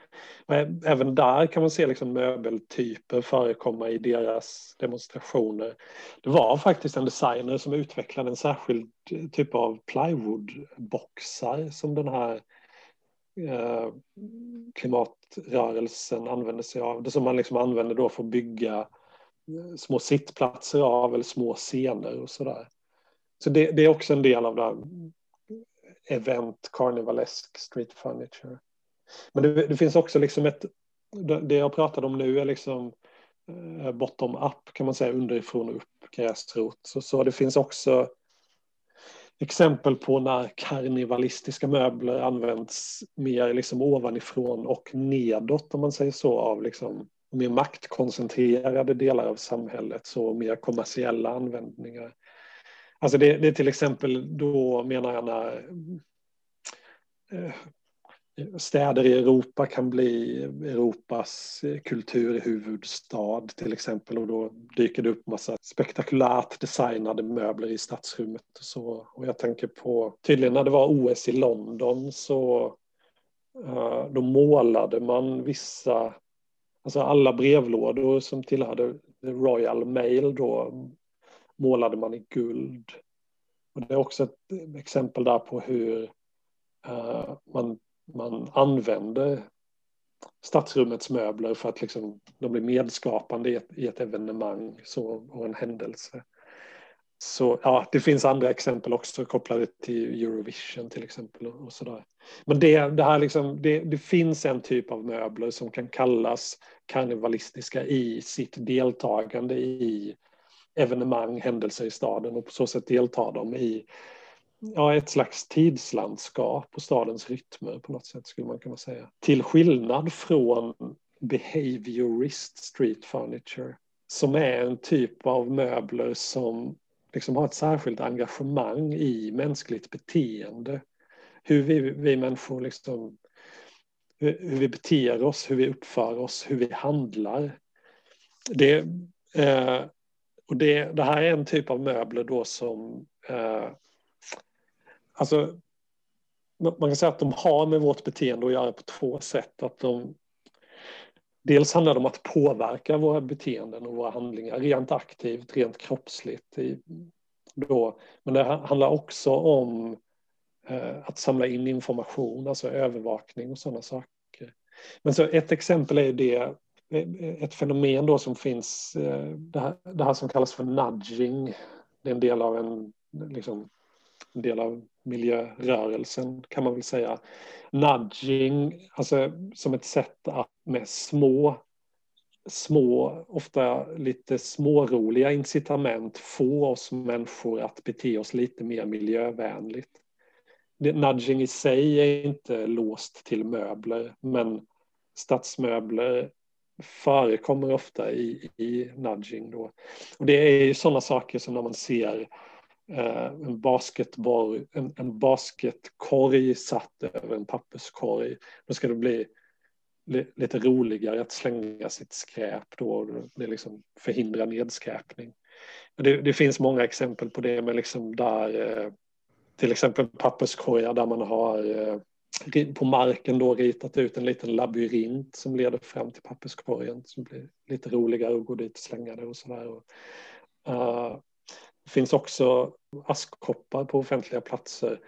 Även där kan man se liksom möbeltyper förekomma i deras demonstrationer. Det var faktiskt en designer som utvecklade en särskild typ av plywoodboxar som den här eh, klimatrörelsen använder sig av. Det som man liksom använder då för att bygga små sittplatser av eller små scener och sådär. Så det, det, är också en del av det här event, carnivalesk street furniture. Men det, det, finns också liksom ett, det jag pratade om nu är liksom eh, bottom up kan man säga, underifrån och upp, gräsrot. Så, så det finns också exempel på när karnivalistiska möbler används mer liksom ovanifrån och nedåt om man säger så av liksom mer maktkoncentrerade delar av samhället så mer kommersiella användningar. Alltså det, det är till exempel då menar jag när eh, städer i Europa kan bli Europas eh, kulturhuvudstad till exempel och då dyker det upp massa spektakulärt designade möbler i stadsrummet och så. Och jag tänker på, tydligen när det var OS i London så eh, då målade man vissa, alltså alla brevlådor som tillhörde Royal Mail då målade man i guld. Och det är också ett exempel där på hur uh, man man använder stadsrummets möbler för att liksom, de blir medskapande i ett, i ett evenemang så, och en händelse. Så ja, det finns andra exempel också kopplade till Eurovision till exempel och, och sådär. Men det, det här liksom, det, det, finns en typ av möbler som kan kallas karnevalistiska i sitt deltagande i evenemang, händelser i staden och på så sätt deltar de i ja, ett slags tidslandskap och stadens rytmer på något sätt skulle man kunna säga. Till skillnad från behaviorist street furniture som är en typ av möbler som liksom har ett särskilt engagemang i mänskligt beteende. Hur vi, vi människor liksom hur, hur vi beter oss, hur vi uppför oss, hur vi handlar. Det, eh, och det, det här är en typ av möbler då som eh, Alltså, man kan säga att de har med vårt beteende att göra på två sätt. Att de, dels handlar det om att påverka våra beteenden och våra handlingar rent aktivt, rent kroppsligt. I, då. Men det handlar också om eh, att samla in information, alltså övervakning och sådana saker. Men så ett exempel är det, eh, ett fenomen då som finns, eh, det, här, det här som kallas för nudging. Det är en del av en, liksom, en del av miljörörelsen kan man väl säga. Nudging, alltså som ett sätt att med små, små, ofta lite småroliga incitament få oss människor att bete oss lite mer miljövänligt. Nudging i sig är inte låst till möbler, men stadsmöbler förekommer ofta i, i nudging. Då. Och det är ju sådana saker som när man ser Eh, en basketboll, en, en basketkorg satt över en papperskorg. Då ska det bli lite roligare att slänga sitt skräp då. Det liksom förhindrar nedskräpning. Det, det, finns många exempel på det, men liksom där eh, till exempel papperskorgar där man har eh, på marken då ritat ut en liten labyrint som leder fram till papperskorgen som blir lite roligare att gå dit och slänga det och sådär. Uh, det finns också askkoppar på offentliga platser.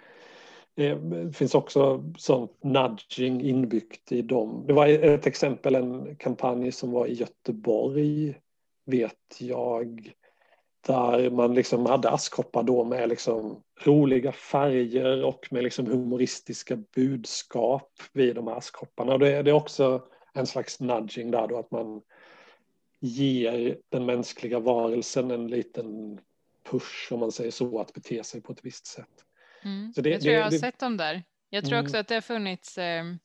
Det finns också sånt nudging inbyggt i dem. Det var ett exempel, en kampanj som var i Göteborg, vet jag, där man liksom hade askkoppar då med liksom roliga färger och med liksom humoristiska budskap vid de här askkopparna. Det, det är också en slags nudging där då att man ger den mänskliga varelsen en liten push, om man säger så, att bete sig på ett visst sätt. Mm. Det, jag tror det, jag har det, sett dem där. Jag tror mm. också att det har funnits ehm,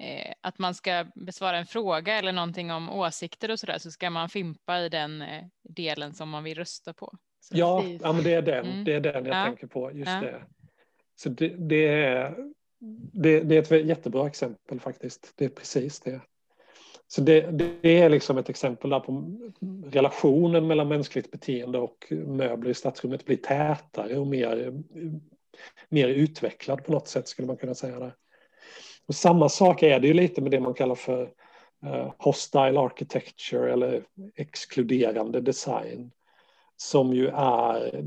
eh, att man ska besvara en fråga eller någonting om åsikter och så där så ska man fimpa i den eh, delen som man vill rösta på. Så ja, ja, men det är den, mm. det är den jag ja. tänker på, just ja. det. Så det, det, är, det, det är ett jättebra exempel faktiskt. Det är precis det. Så det, det, är liksom ett exempel där på relationen mellan mänskligt beteende och möbler i stadsrummet blir tätare och mer mer utvecklad på något sätt skulle man kunna säga. Där. Och samma sak är det ju lite med det man kallar för eh, hostile architecture eller exkluderande design. Som ju är,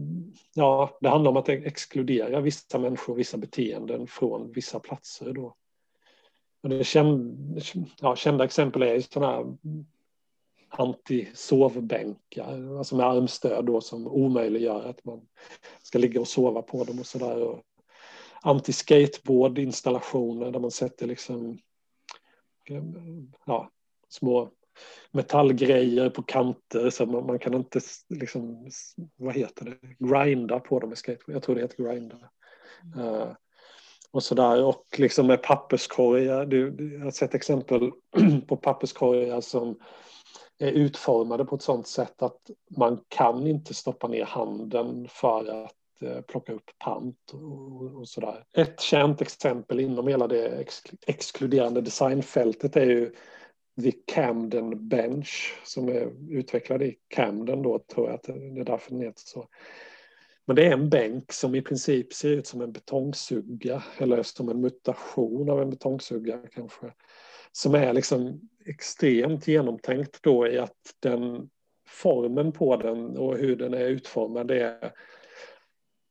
ja, det handlar om att exkludera vissa människor och vissa beteenden från vissa platser då. Och det känd, ja, kända exempel är sådana här anti-sovbänkar, alltså med armstöd då som omöjliggör att man ska ligga och sova på dem och sådär. Anti-skateboard-installationer där man sätter liksom ja, små metallgrejer på kanter så man, man, kan inte liksom, vad heter det, grinda på dem med skateboard. Jag tror det heter grinda. Uh, och sådär och liksom med papperskorgar. Du, jag har sett exempel på papperskorgar som är utformade på ett sådant sätt att man kan inte stoppa ner handen för att eh, plocka upp pant och, och sådär. Ett känt exempel inom hela det ex exkluderande designfältet är ju The Camden Bench som är utvecklad i Camden då tror jag att det är därför den heter så. Men det är en bänk som i princip ser ut som en betongsugga eller som en mutation av en betongsugga kanske. Som är liksom extremt genomtänkt då i att den formen på den och hur den är utformad det är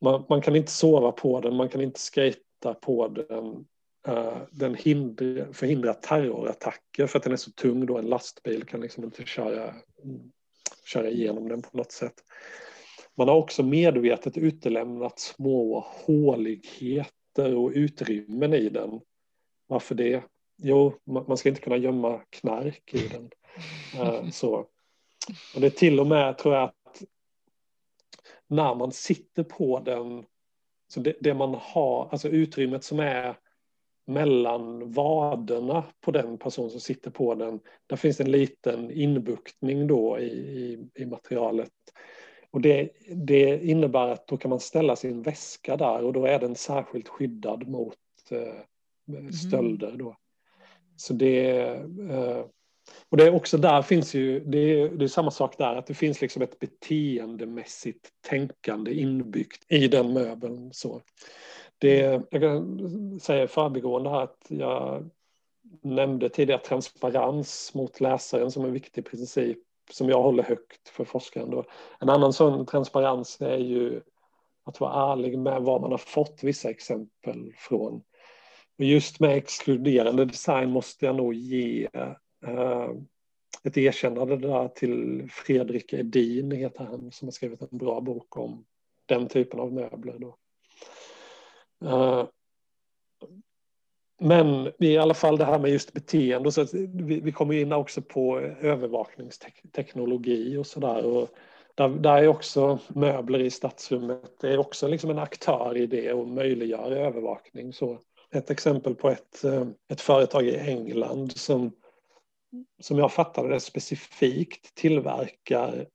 man, man kan inte sova på den, man kan inte skejta på den. Uh, den hindra, förhindrar terrorattacker för att den är så tung då en lastbil kan liksom inte köra, köra igenom den på något sätt. Man har också medvetet utelämnat små håligheter och utrymmen i den. Varför det? Jo, man ska inte kunna gömma knark i den. Uh, så. Och det är till och med, tror jag, att när man sitter på den, så det, det man har, alltså utrymmet som är mellan vaderna på den person som sitter på den, där finns en liten inbuktning då i, i, i materialet och det, det, innebär att då kan man ställa sin väska där och då är den särskilt skyddad mot eh, mm. stölder. Då. Så det, eh, och det är också där finns ju, det är, det är samma sak där, att det finns liksom ett beteendemässigt tänkande inbyggt i den möbeln. Så det, jag kan säga i förbigående här att jag nämnde tidigare transparens mot läsaren som en viktig princip som jag håller högt för forskaren. Då. En annan sån transparens är ju att vara ärlig med var man har fått vissa exempel från. Och just med exkluderande design måste jag nog ge eh, ett erkännande där till Fredrik Edin, heter han, som har skrivit en bra bok om den typen av möbler. Då. Eh, men i alla fall det här med just beteende, så vi, vi kommer in också på övervakningsteknologi och sådär. Där, där är också möbler i stadsrummet, det är också liksom en aktör i det och möjliggör övervakning. Så ett exempel på ett, eh, ett företag i England som, som jag fattade det specifikt tillverkar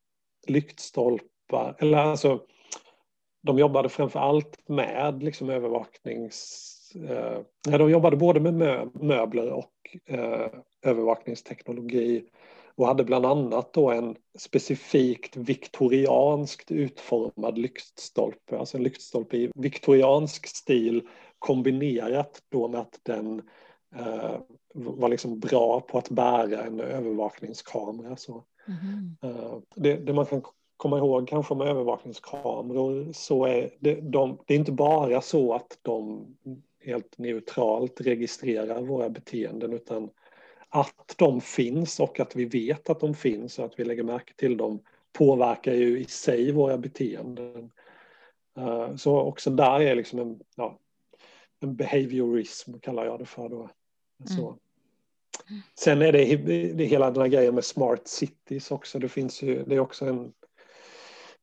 lyktstolpar, eller alltså de jobbade framför allt med liksom övervaknings eh, de jobbade både med mö möbler och eh, övervakningsteknologi och hade bland annat då en specifikt viktorianskt utformad lyktstolpe, alltså en lyktstolpe i viktoriansk stil kombinerat då med att den eh, var liksom bra på att bära en övervakningskamera. Så. Mm. Eh, det, det, man kan komma ihåg kanske med övervakningskameror så är det, de, det är inte bara så att de helt neutralt registrerar våra beteenden utan att de finns och att vi vet att de finns och att vi lägger märke till dem påverkar ju i sig våra beteenden. Eh, så också där är liksom en, ja, en behaviorism kallar jag det för då. Så. Mm. Sen är det, det hela den här grejen med smart cities också. Det finns ju, det är också en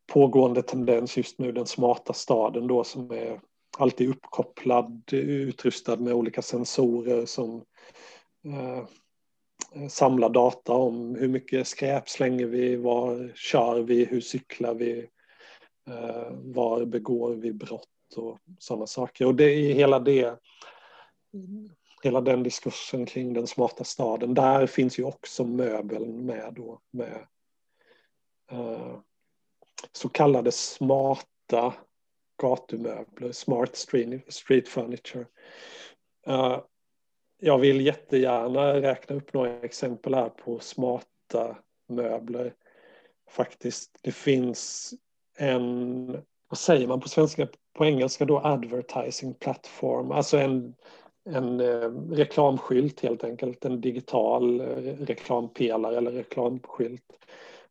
pågående tendens just nu, den smarta staden då som är alltid uppkopplad, utrustad med olika sensorer som eh, samlar data om hur mycket skräp slänger vi, var kör vi, hur cyklar vi, eh, var begår vi brott och sådana saker. Och det är hela det hela den diskursen kring den smarta staden, där finns ju också möbeln med då med eh, så kallade smarta gatumöbler, smart street, street furniture. Uh, jag vill jättegärna räkna upp några exempel här på smarta möbler. Faktiskt, det finns en, vad säger man på svenska, på engelska då, advertising platform, alltså en, en eh, reklamskylt helt enkelt, en digital eh, reklampelare eller reklamskylt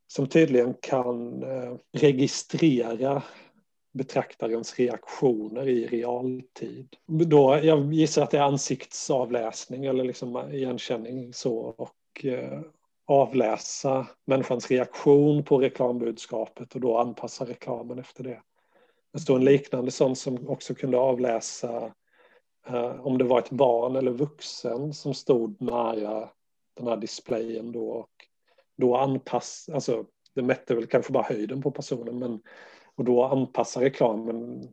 som tydligen kan eh, registrera betraktarens reaktioner i realtid. Då, jag gissar att det är ansiktsavläsning eller liksom igenkänning så och eh, avläsa människans reaktion på reklambudskapet och då anpassa reklamen efter det. Det står en liknande sån som också kunde avläsa eh, om det var ett barn eller vuxen som stod nära den här displayen då och då anpassa, alltså det mätte väl kanske bara höjden på personen men och då anpassa reklamen.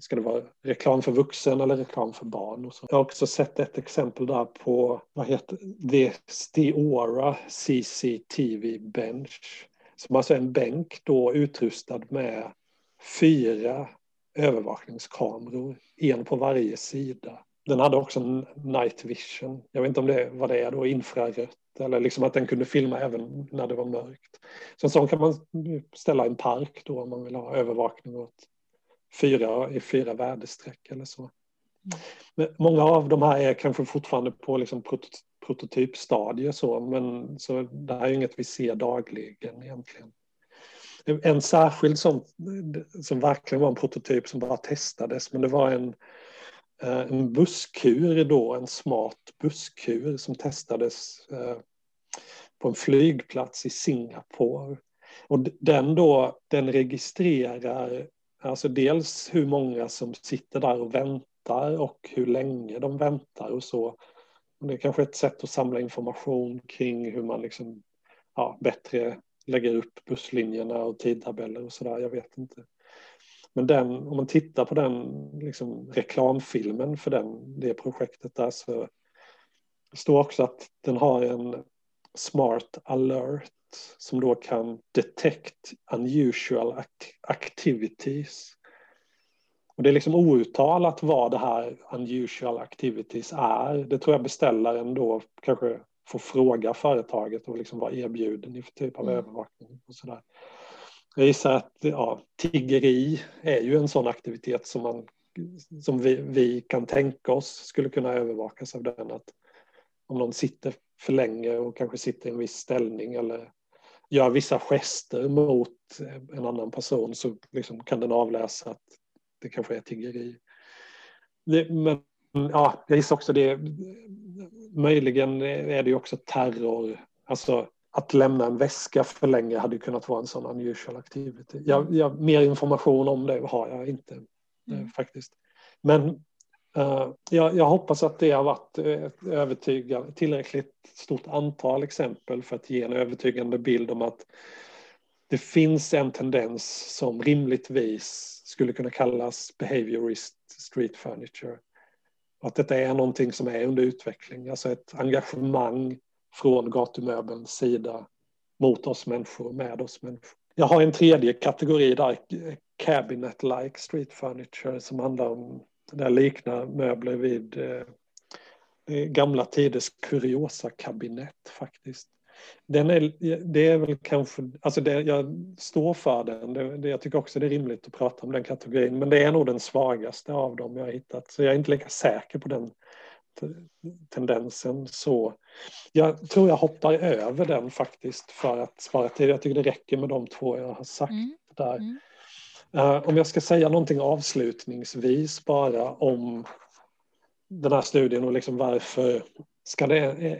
Ska det vara reklam för vuxen eller reklam för barn? Och så. Jag har också sett ett exempel där på vad heter det? Stiora CCTV Bench. Som alltså är en bänk då utrustad med fyra övervakningskameror, en på varje sida. Den hade också night vision. Jag vet inte om det vad det är då, infrarött eller liksom att den kunde filma även när det var mörkt. Så en sån kan man ställa i en park då om man vill ha övervakning åt fyra, i fyra väderstreck eller så. Men många av de här är kanske fortfarande på liksom prototypstadier så, men så det här är inget vi ser dagligen egentligen. En särskild sån som verkligen var en prototyp som bara testades, men det var en Eh, en busskur då, en smart busskur som testades eh, på en flygplats i Singapore. Och den då, den registrerar alltså dels hur många som sitter där och väntar och hur länge de väntar och så. Och det är kanske ett sätt att samla information kring hur man liksom, ja, bättre lägger upp busslinjerna och tidtabeller och sådär, jag vet inte. Men den, om man tittar på den liksom, reklamfilmen för den, det projektet där så står också att den har en smart alert som då kan detect unusual activities. Och det är liksom outtalat vad det här unusual activities är. Det tror jag beställaren då kanske får fråga företaget och liksom vara erbjuden i för typ av mm. övervakning och sådär. Jag gissar att ja, tiggeri är ju en sån aktivitet som, man, som vi, vi kan tänka oss skulle kunna övervakas av den. Att om någon sitter för länge och kanske sitter i en viss ställning eller gör vissa gester mot en annan person så liksom kan den avläsa att det kanske är tiggeri. Det, men ja, jag gissar också det. Möjligen är det ju också terror. Alltså att lämna en väska för länge hade kunnat vara en sån unusual activity. Jag, jag, mer information om det har jag inte eh, mm. faktiskt. Men uh, jag, jag, hoppas att det har varit ett övertygande, tillräckligt stort antal exempel för att ge en övertygande bild om att det finns en tendens som rimligtvis skulle kunna kallas behaviorist street furniture. Att detta är någonting som är under utveckling, alltså ett engagemang från gatumöbelns sida mot oss människor, med oss människor. Jag har en tredje kategori där, cabinet-like street furniture, som handlar om, där liknar möbler vid eh, eh gamla tiders kuriosa-kabinett faktiskt. Den är, det är väl kanske, alltså det, jag står för den, det, det, jag tycker också det är rimligt att prata om den kategorin, men det är nog den svagaste av dem jag har hittat, så jag är inte lika säker på den tendensen så jag tror jag hoppar över den faktiskt för att spara tid. Jag tycker det räcker med de två jag har sagt mm. där. Mm. Uh, om jag ska säga någonting avslutningsvis bara om den här studien och liksom varför ska det,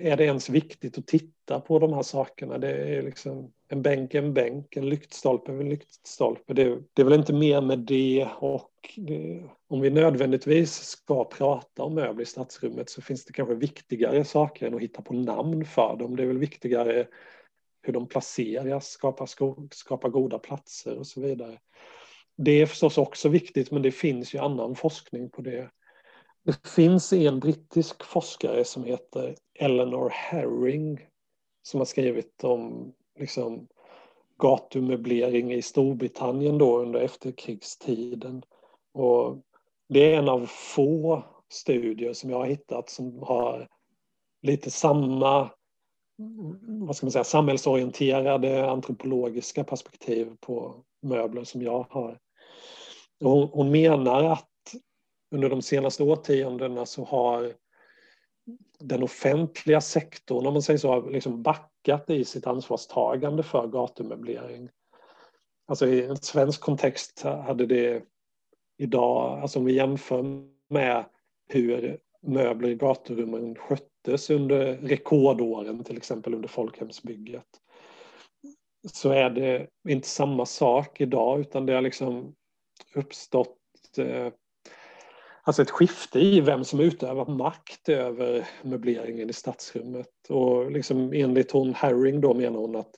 är det ens viktigt att titta på de här sakerna? Det är liksom en bänk en bänk, en lyktstolpe en lyktstolpe. Det, det är väl inte mer med det och det, om vi nödvändigtvis ska prata om möbler i stadsrummet så finns det kanske viktigare saker än att hitta på namn för dem. Det är väl viktigare hur de placeras, skapa, skapa goda platser och så vidare. Det är förstås också viktigt, men det finns ju annan forskning på det. Det finns en brittisk forskare som heter Eleanor Herring som har skrivit om liksom, gatumöblering i Storbritannien då under efterkrigstiden. Och det är en av få studier som jag har hittat som har lite samma vad ska man säga, samhällsorienterade antropologiska perspektiv på möbler som jag har. Hon, hon menar att under de senaste årtiondena så har den offentliga sektorn, om man säger så, liksom backat i sitt ansvarstagande för gatumöblering. Alltså i en svensk kontext hade det idag, alltså om vi jämför med hur möbler i gaturummen sköttes under rekordåren, till exempel under folkhemsbygget, så är det inte samma sak idag, utan det har liksom uppstått eh, alltså ett skifte i vem som utövar makt över möbleringen i stadsrummet. Och liksom enligt hon Herring då menar hon att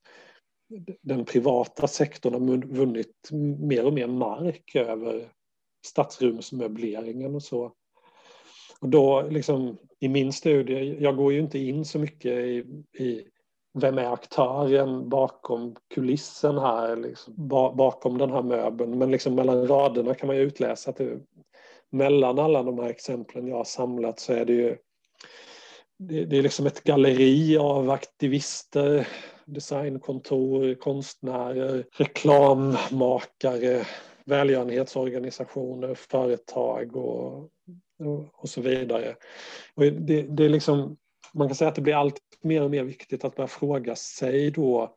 den privata sektorn har vunnit mer och mer mark över stadsrumsmöbleringen och så. Och då liksom i min studie, jag går ju inte in så mycket i, i vem är aktören bakom kulissen här, liksom, bakom den här möbeln. Men liksom mellan raderna kan man ju utläsa att det, mellan alla de här exemplen jag har samlat så är det ju det, är liksom ett galleri av aktivister, designkontor, konstnärer, reklammakare, välgörenhetsorganisationer, företag och, och, och så vidare. Och det, det är liksom, man kan säga att det blir allt mer och mer viktigt att börja fråga sig då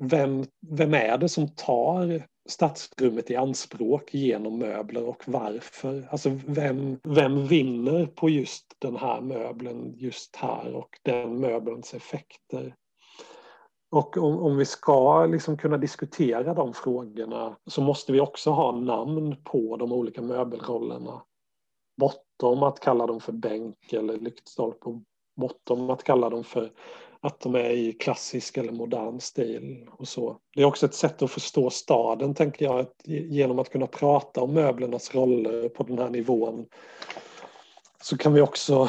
vem, vem är det som tar stadsrummet i anspråk genom möbler och varför? Alltså vem, vem vinner på just den här möbeln just här och den möbelns effekter? Och om, om vi ska liksom kunna diskutera de frågorna så måste vi också ha namn på de olika möbelrollerna. Bortom att kalla dem för bänk eller lyktstolpe bortom att kalla dem för att de är i klassisk eller modern stil och så. Det är också ett sätt att förstå staden, tänker jag, att genom att kunna prata om möblernas roller på den här nivån så kan vi också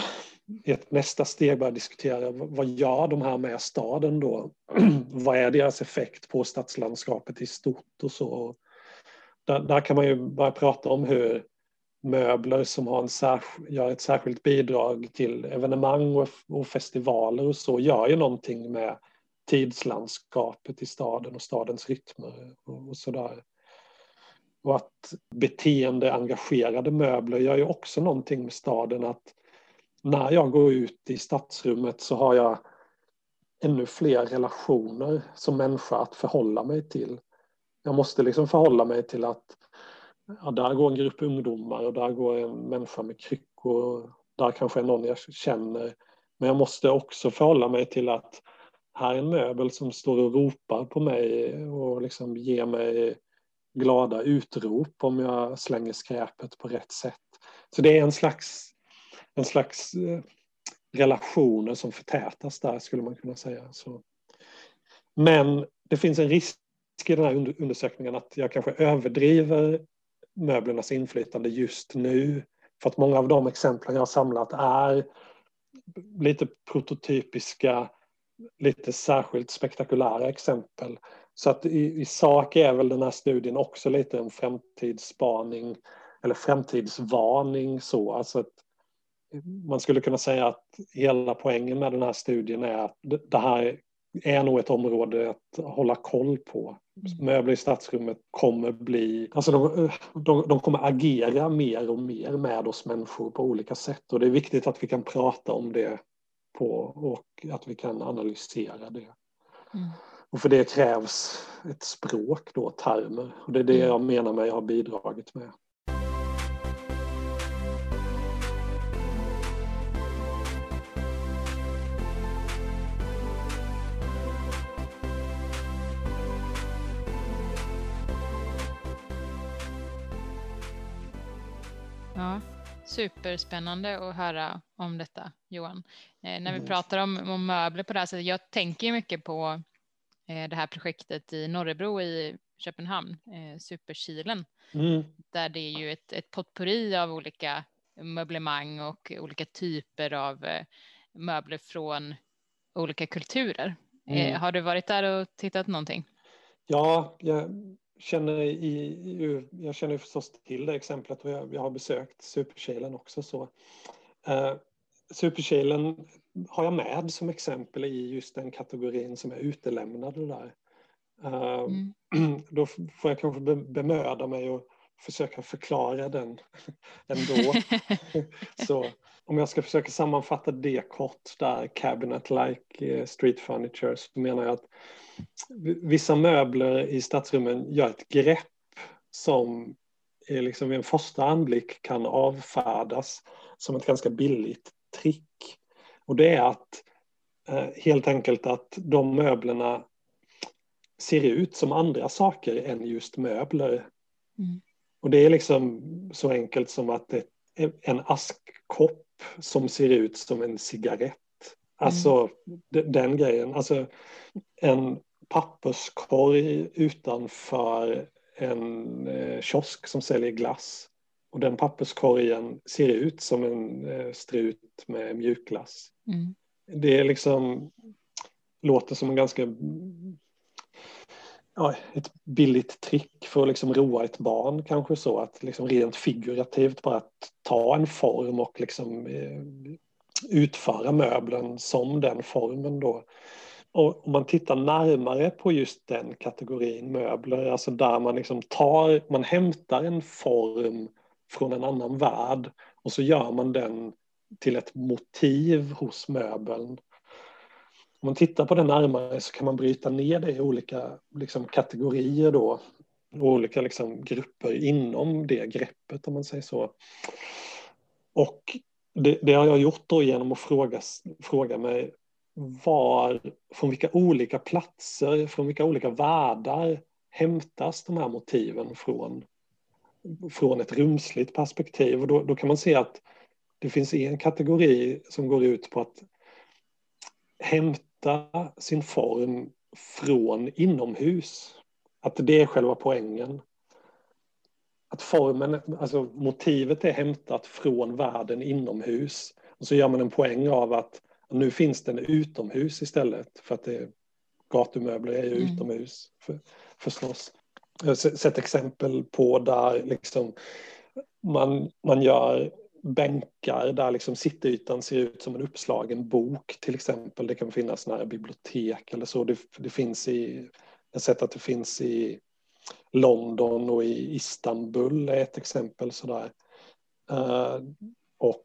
i ett nästa steg börja diskutera vad gör de här med staden då? vad är deras effekt på stadslandskapet i stort och så? Där, där kan man ju börja prata om hur möbler som har en särsk- gör ett särskilt bidrag till evenemang och, och festivaler och så gör ju någonting med tidslandskapet i staden och stadens rytmer och, och sådär. Och att beteendeengagerade möbler gör ju också någonting med staden att när jag går ut i stadsrummet så har jag ännu fler relationer som människa att förhålla mig till. Jag måste liksom förhålla mig till att ja, där går en grupp ungdomar och där går en människa med kryckor. Där kanske är någon jag känner. Men jag måste också förhålla mig till att här är en möbel som står och ropar på mig och liksom ger mig glada utrop om jag slänger skräpet på rätt sätt. Så det är en slags, en slags eh, relationer som förtätas där skulle man kunna säga. Så. Men det finns en risk i den här undersökningen att jag kanske överdriver möblernas inflytande just nu. För att många av de exemplen jag har samlat är lite prototypiska, lite särskilt spektakulära exempel. Så att i, i sak är väl den här studien också lite en framtidsspaning eller framtidsvarning så. Alltså att man skulle kunna säga att hela poängen med den här studien är att det här är nog ett område att hålla koll på. Möbler i stadsrummet kommer bli, alltså de, de, de, kommer agera mer och mer med oss människor på olika sätt och det är viktigt att vi kan prata om det på och att vi kan analysera det. Mm. Och för det krävs ett språk då, termer. Och det är det mm. jag menar med jag har bidragit med. Superspännande att höra om detta Johan. Eh, när vi mm. pratar om, om, möbler på det här sättet, jag tänker mycket på eh, det här projektet i Norrebro i Köpenhamn, eh, Superkilen, mm. där det är ju ett, ett potpurri av olika möblemang och olika typer av eh, möbler från olika kulturer. Eh, mm. har du varit där och tittat någonting? Ja, jag, känner, i, jag känner förstås till det exemplet och jag, jag har besökt Superkilen också. Så. Eh, Superkilen har jag med som exempel i just den kategorin som är utelämnade där. Eh, mm. Då får jag kanske bemöda mig och försöka förklara den ändå. så om jag ska försöka sammanfatta det kort där, cabinet-like eh, street furniture, så menar jag att vissa möbler i stadsrummen gör ett grepp som är liksom vid en första anblick kan avfärdas som ett ganska billigt trick. Och det är att eh, helt enkelt att de möblerna ser ut som andra saker än just möbler. Mm. Och det är liksom så enkelt som att det är en askkopp som ser ut som en cigarett. Alltså mm. den grejen. Alltså en papperskorg utanför en eh, kiosk som säljer glass. Och den papperskorgen ser ut som en eh, strut med mjukglass. Mm. Det är liksom, låter som en ganska ja, ett billigt trick för att liksom roa ett barn kanske så att liksom rent figurativt bara ta en form och liksom eh, utföra möblen som den formen då. Och om man tittar närmare på just den kategorin möbler, alltså där man liksom tar, man hämtar en form från en annan värld och så gör man den till ett motiv hos möbeln. Om man tittar på det närmare så kan man bryta ner det i olika liksom, kategorier då, olika liksom, grupper inom det greppet om man säger så. Och det, det har jag gjort då genom att fråga, fråga mig var, från vilka olika platser, från vilka olika världar hämtas de här motiven från, från ett rumsligt perspektiv. Och då, då kan man se att det finns en kategori som går ut på att hämta sin form från inomhus. Att det är själva poängen. Att formen, alltså motivet är hämtat från världen inomhus. Och så gör man en poäng av att nu finns den utomhus istället för att det, gatumöbler är ju mm. utomhus för, förstås. Jag har sett exempel på där liksom man, man gör bänkar där liksom sittytan ser ut som en uppslagen bok till exempel. Det kan finnas nära bibliotek eller så. Det, det finns i, jag har sett att det finns i London och i Istanbul är ett exempel sådär. Uh, och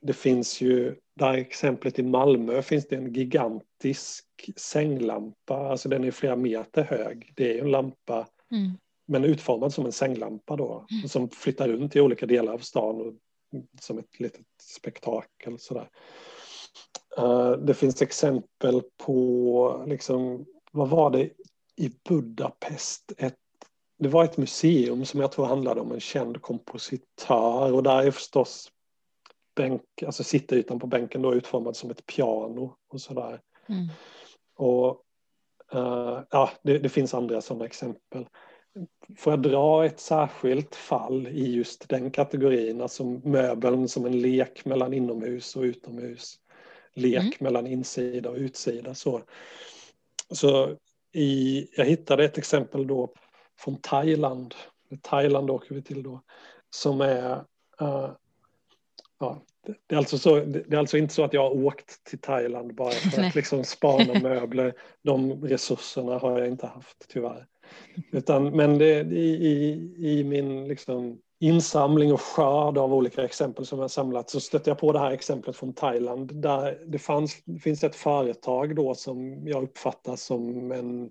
det finns ju, där exemplet i Malmö finns det en gigantisk sänglampa, alltså den är flera meter hög. Det är en lampa, mm. men utformad som en sänglampa då, mm. som flyttar runt i olika delar av stan och, som ett litet spektakel sådär. Uh, det finns exempel på, liksom, vad var det i Budapest, ett det var ett museum som jag tror handlade om en känd kompositör och där är förstås bänk, alltså sittytan på bänken då utformad som ett piano och sådär. Mm. Och uh, ja, det, det, finns andra sådana exempel. Får jag dra ett särskilt fall i just den kategorin, alltså möbeln som en lek mellan inomhus och utomhus. Lek mm. mellan insida och utsida. Så, så i, jag hittade ett exempel då från Thailand. Thailand åker vi till då. Som är uh, Ja, det, är alltså så, det är alltså inte så att jag har åkt till Thailand bara för att liksom spana möbler. De resurserna har jag inte haft tyvärr. Utan, men det, i, i, i min liksom insamling och skörd av olika exempel som jag samlat så stötte jag på det här exemplet från Thailand där det, fanns, det finns ett företag då som jag uppfattar som en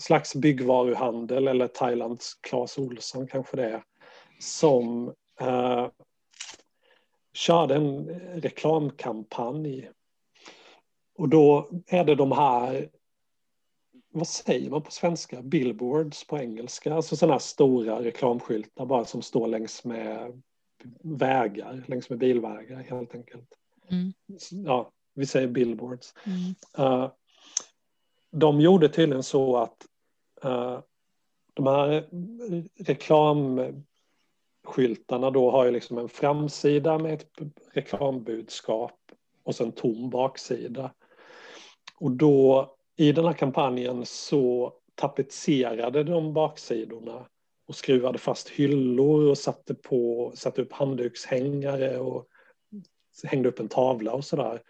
slags byggvaruhandel eller Thailands Clas Olsson kanske det är som eh, körde en reklamkampanj. Och då är det de här, vad säger man på svenska, billboards på engelska, alltså sådana här stora reklamskyltar bara som står längs med vägar, längs med bilvägar helt enkelt. Mm. Ja, vi säger billboards. Mm. Uh, de gjorde tydligen så att uh, de här reklam skyltarna då har ju liksom en framsida med ett reklambudskap och sen tom baksida. Och då i den här kampanjen så tapetserade de baksidorna och skruvade fast hyllor och satte, på, satte upp handdukshängare och hängde upp en tavla och sådär.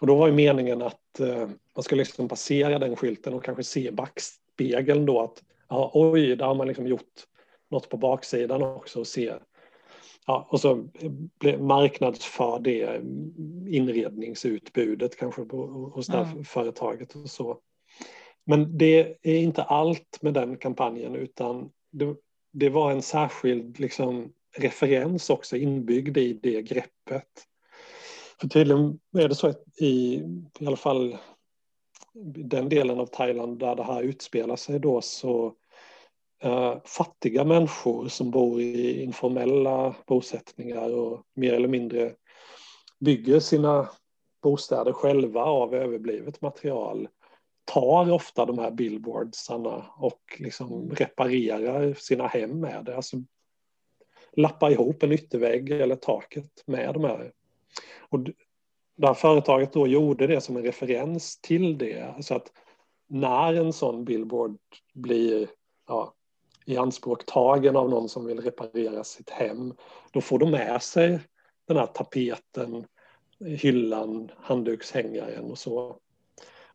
Och då var ju meningen att eh, man skulle liksom passera den skylten och kanske se backspegeln då att ja, oj, där har man liksom gjort något på baksidan också och se ja, och så marknadsför det inredningsutbudet kanske hos det här mm. företaget och så. Men det är inte allt med den kampanjen utan det, det var en särskild liksom, referens också inbyggd i det greppet. För tydligen är det så att i, i alla fall den delen av Thailand där det här utspelar sig då så Eh, fattiga människor som bor i informella bosättningar och mer eller mindre bygger sina bostäder själva av överblivet material tar ofta de här billboardsarna och liksom reparerar sina hem med det. Alltså lappar ihop en yttervägg eller taket med de här. Och det här företaget då gjorde det som en referens till det. Så att när en sån billboard blir ja, i anspråk tagen av någon som vill reparera sitt hem, då får de med sig den här tapeten, hyllan, handdukshängaren och så.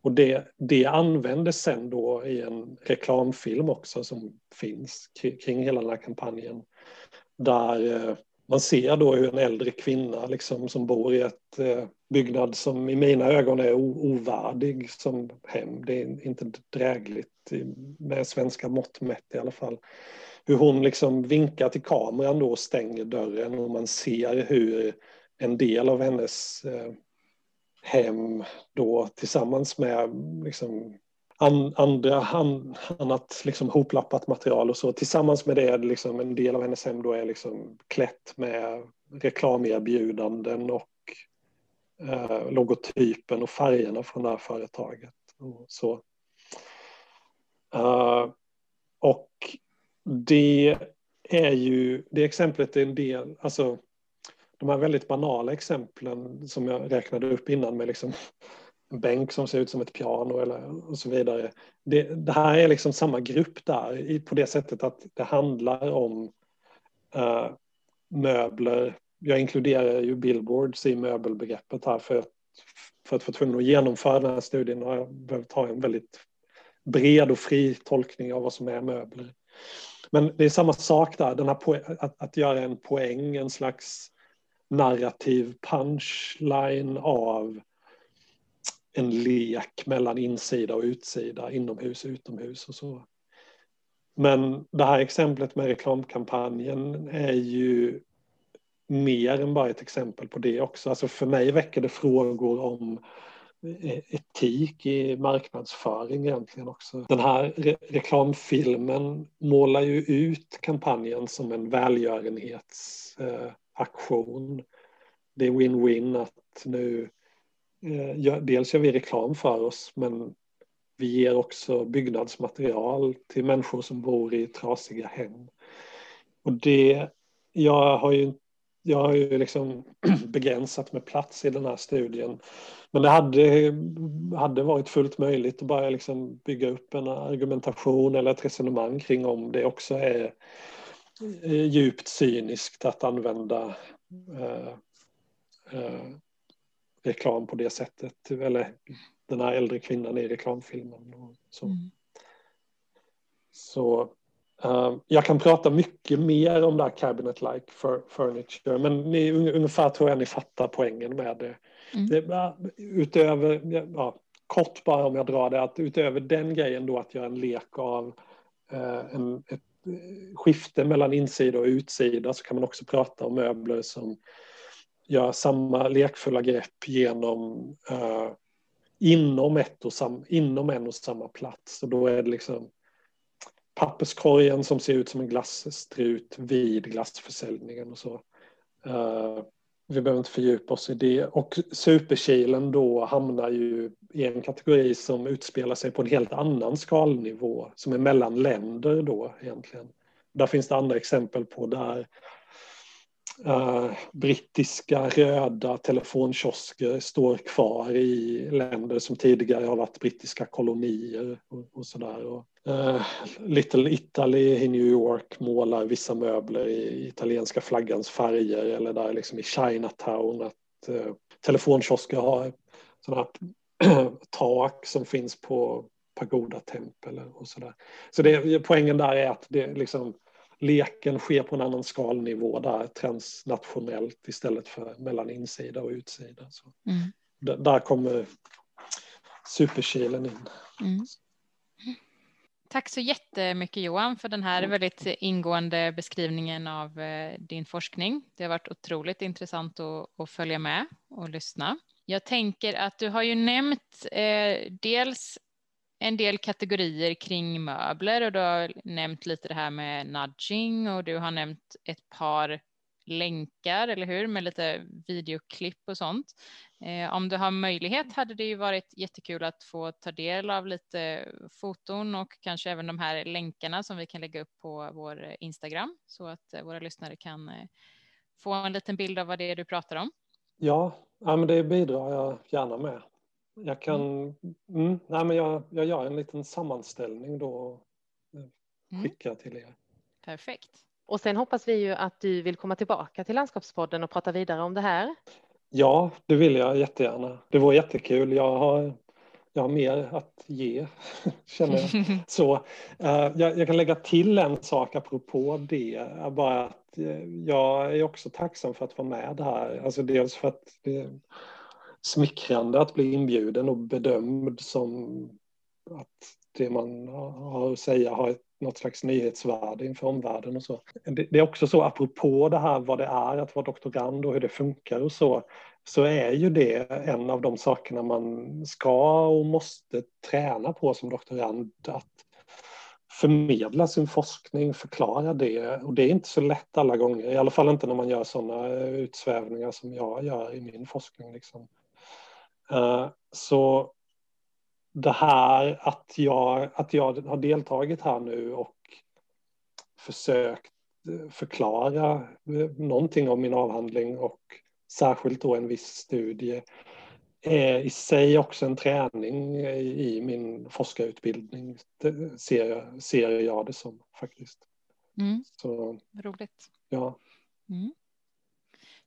Och det, det användes sen då i en reklamfilm också som finns kring hela den här kampanjen. Där eh, man ser då hur en äldre kvinna liksom, som bor i ett eh, byggnad som i mina ögon är ovärdig som hem. Det är inte drägligt med svenska mått mätt i alla fall. Hur hon liksom vinkar till kameran då och stänger dörren och man ser hur en del av hennes eh, hem då tillsammans med liksom an, andra, annat liksom hoplappat material och så. Tillsammans med det, liksom en del av hennes hem då är liksom klätt med reklamerbjudanden och eh, logotypen och färgerna från det här företaget. Och, så. Uh, och det är ju, det exemplet är en del, alltså de här väldigt banala exemplen som jag räknade upp innan med liksom en bänk som ser ut som ett piano eller och så vidare. Det, det här är liksom samma grupp där i, på det sättet att det handlar om uh, möbler. Jag inkluderar ju billboards i möbelbegreppet här för att, för att få tvungen att genomföra den här studien har jag behövt ha en väldigt bred och fri tolkning av vad som är möbler. Men det är samma sak där, den här att, att göra en poäng, en slags narrativ punchline av en lek mellan insida och utsida, inomhus och utomhus och så. Men det här exemplet med reklamkampanjen är ju mer än bara ett exempel på det också. Alltså för mig väcker det frågor om eh, etik i marknadsföring egentligen också. Den här re reklamfilmen målar ju ut kampanjen som en välgörenhetsaktion. eh. Det är win-win att nu Eh, dels gör vi reklam för oss men vi ger också byggnadsmaterial till människor som bor i trasiga hem. Och det, jag har ju, jag har ju liksom begränsat med plats i den här studien. Men det hade, hade varit fullt möjligt att bara liksom bygga upp en argumentation eller ett resonemang kring om det också är eh, djupt cyniskt att använda eh, eh, reklam på det sättet. Eller den här äldre kvinnan i reklamfilmen. Och så mm. så uh, jag kan prata mycket mer om det här cabinet-like furniture. Men ni, ungefär tror jag ni fattar poängen med det. Mm. det utöver, ja, kort bara om jag drar det, att utöver den grejen då att göra en lek av uh, en, ett skifte mellan insida och utsida så kan man också prata om möbler som göra samma lekfulla grepp genom eh, inom, ett och sam, inom en och samma plats. Och då är det liksom papperskorgen som ser ut som en glasstrut vid glassförsäljningen och så. Eh, vi behöver inte fördjupa oss i det. Och superkilen då hamnar ju i en kategori som utspelar sig på en helt annan skalnivå, som är mellan länder då egentligen. Där finns det andra exempel på där Uh, brittiska röda telefonkiosker står kvar i länder som tidigare har varit brittiska kolonier och, och sådär. Uh, Little Italy i New York målar vissa möbler i italienska flaggans färger eller där liksom i Chinatown att uh, telefonkiosker har sådana tak som finns på pagodatempel och sådär. Så det, poängen där är att det liksom leken sker på en annan skalnivå där transnationellt istället för mellan insida och utsida. Så mm. Där kommer superkilen in. Mm. Tack så jättemycket Johan för den här väldigt ingående beskrivningen av eh, din forskning. Det har varit otroligt intressant att, att följa med och lyssna. Jag tänker att du har ju nämnt eh, dels en del kategorier kring möbler och du har nämnt lite det här med nudging och du har nämnt ett par länkar, eller hur, med lite videoklipp och sånt. Eh, om du har möjlighet hade det ju varit jättekul att få ta del av lite foton och kanske även de här länkarna som vi kan lägga upp på vår Instagram så att eh, våra lyssnare kan eh, få en liten bild av vad det är du pratar om. Ja, ja men det bidrar jag gärna med. Jag kan, mm. Mm, nej men jag, jag gör en liten sammanställning då och mm. skickar till er. Perfekt. Och sen hoppas vi ju att du vill komma tillbaka till Landskapspodden och prata vidare om det här. Ja, det vill jag jättegärna. Det var jättekul. Jag har, jag har mer att ge, känner jag. Så, uh, jag, jag, kan lägga till en sak apropå det. Bara att uh, jag är också tacksam för att vara med här. Alltså dels för att det, smickrande att bli inbjuden och bedömd som att det man har att säga har ett, något slags nyhetsvärde inför omvärlden och så. Det, det, är också så, apropå det här vad det är att vara doktorand och hur det funkar och så, så är ju det en av de sakerna man ska och måste träna på som doktorand, att förmedla sin forskning, förklara det. Och det är inte så lätt alla gånger, i alla fall inte när man gör sådana eh, utsvävningar som jag gör i min forskning. Liksom. Eh, så det här att jag, att jag har deltagit här nu och försökt förklara någonting om min avhandling och särskilt då en viss studie är i sig också en träning i min forskarutbildning, det ser jag, ser jag det som faktiskt. Mm. Så, Roligt. Ja. Mm.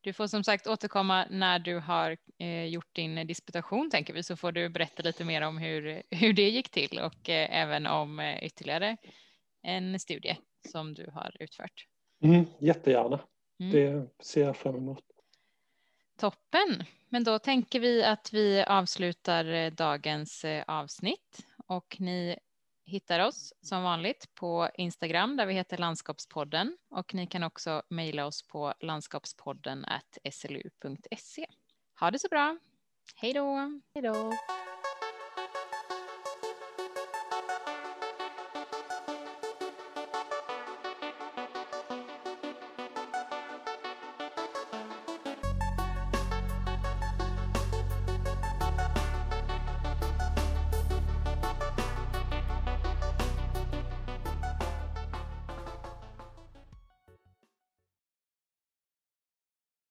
Du får som sagt återkomma när du har eh, gjort din disputation tänker vi så får du berätta lite mer om hur, hur det gick till och eh, även om eh, ytterligare en studie som du har utfört. Mm, jättegärna. Mm. Det ser jag fram emot. Toppen, men då tänker vi att vi avslutar eh, dagens eh, avsnitt och ni hittar oss som vanligt på Instagram där vi heter Landskapspodden och ni kan också mejla oss på landskapspodden slu.se. Ha det så bra. Hej då! Hej då!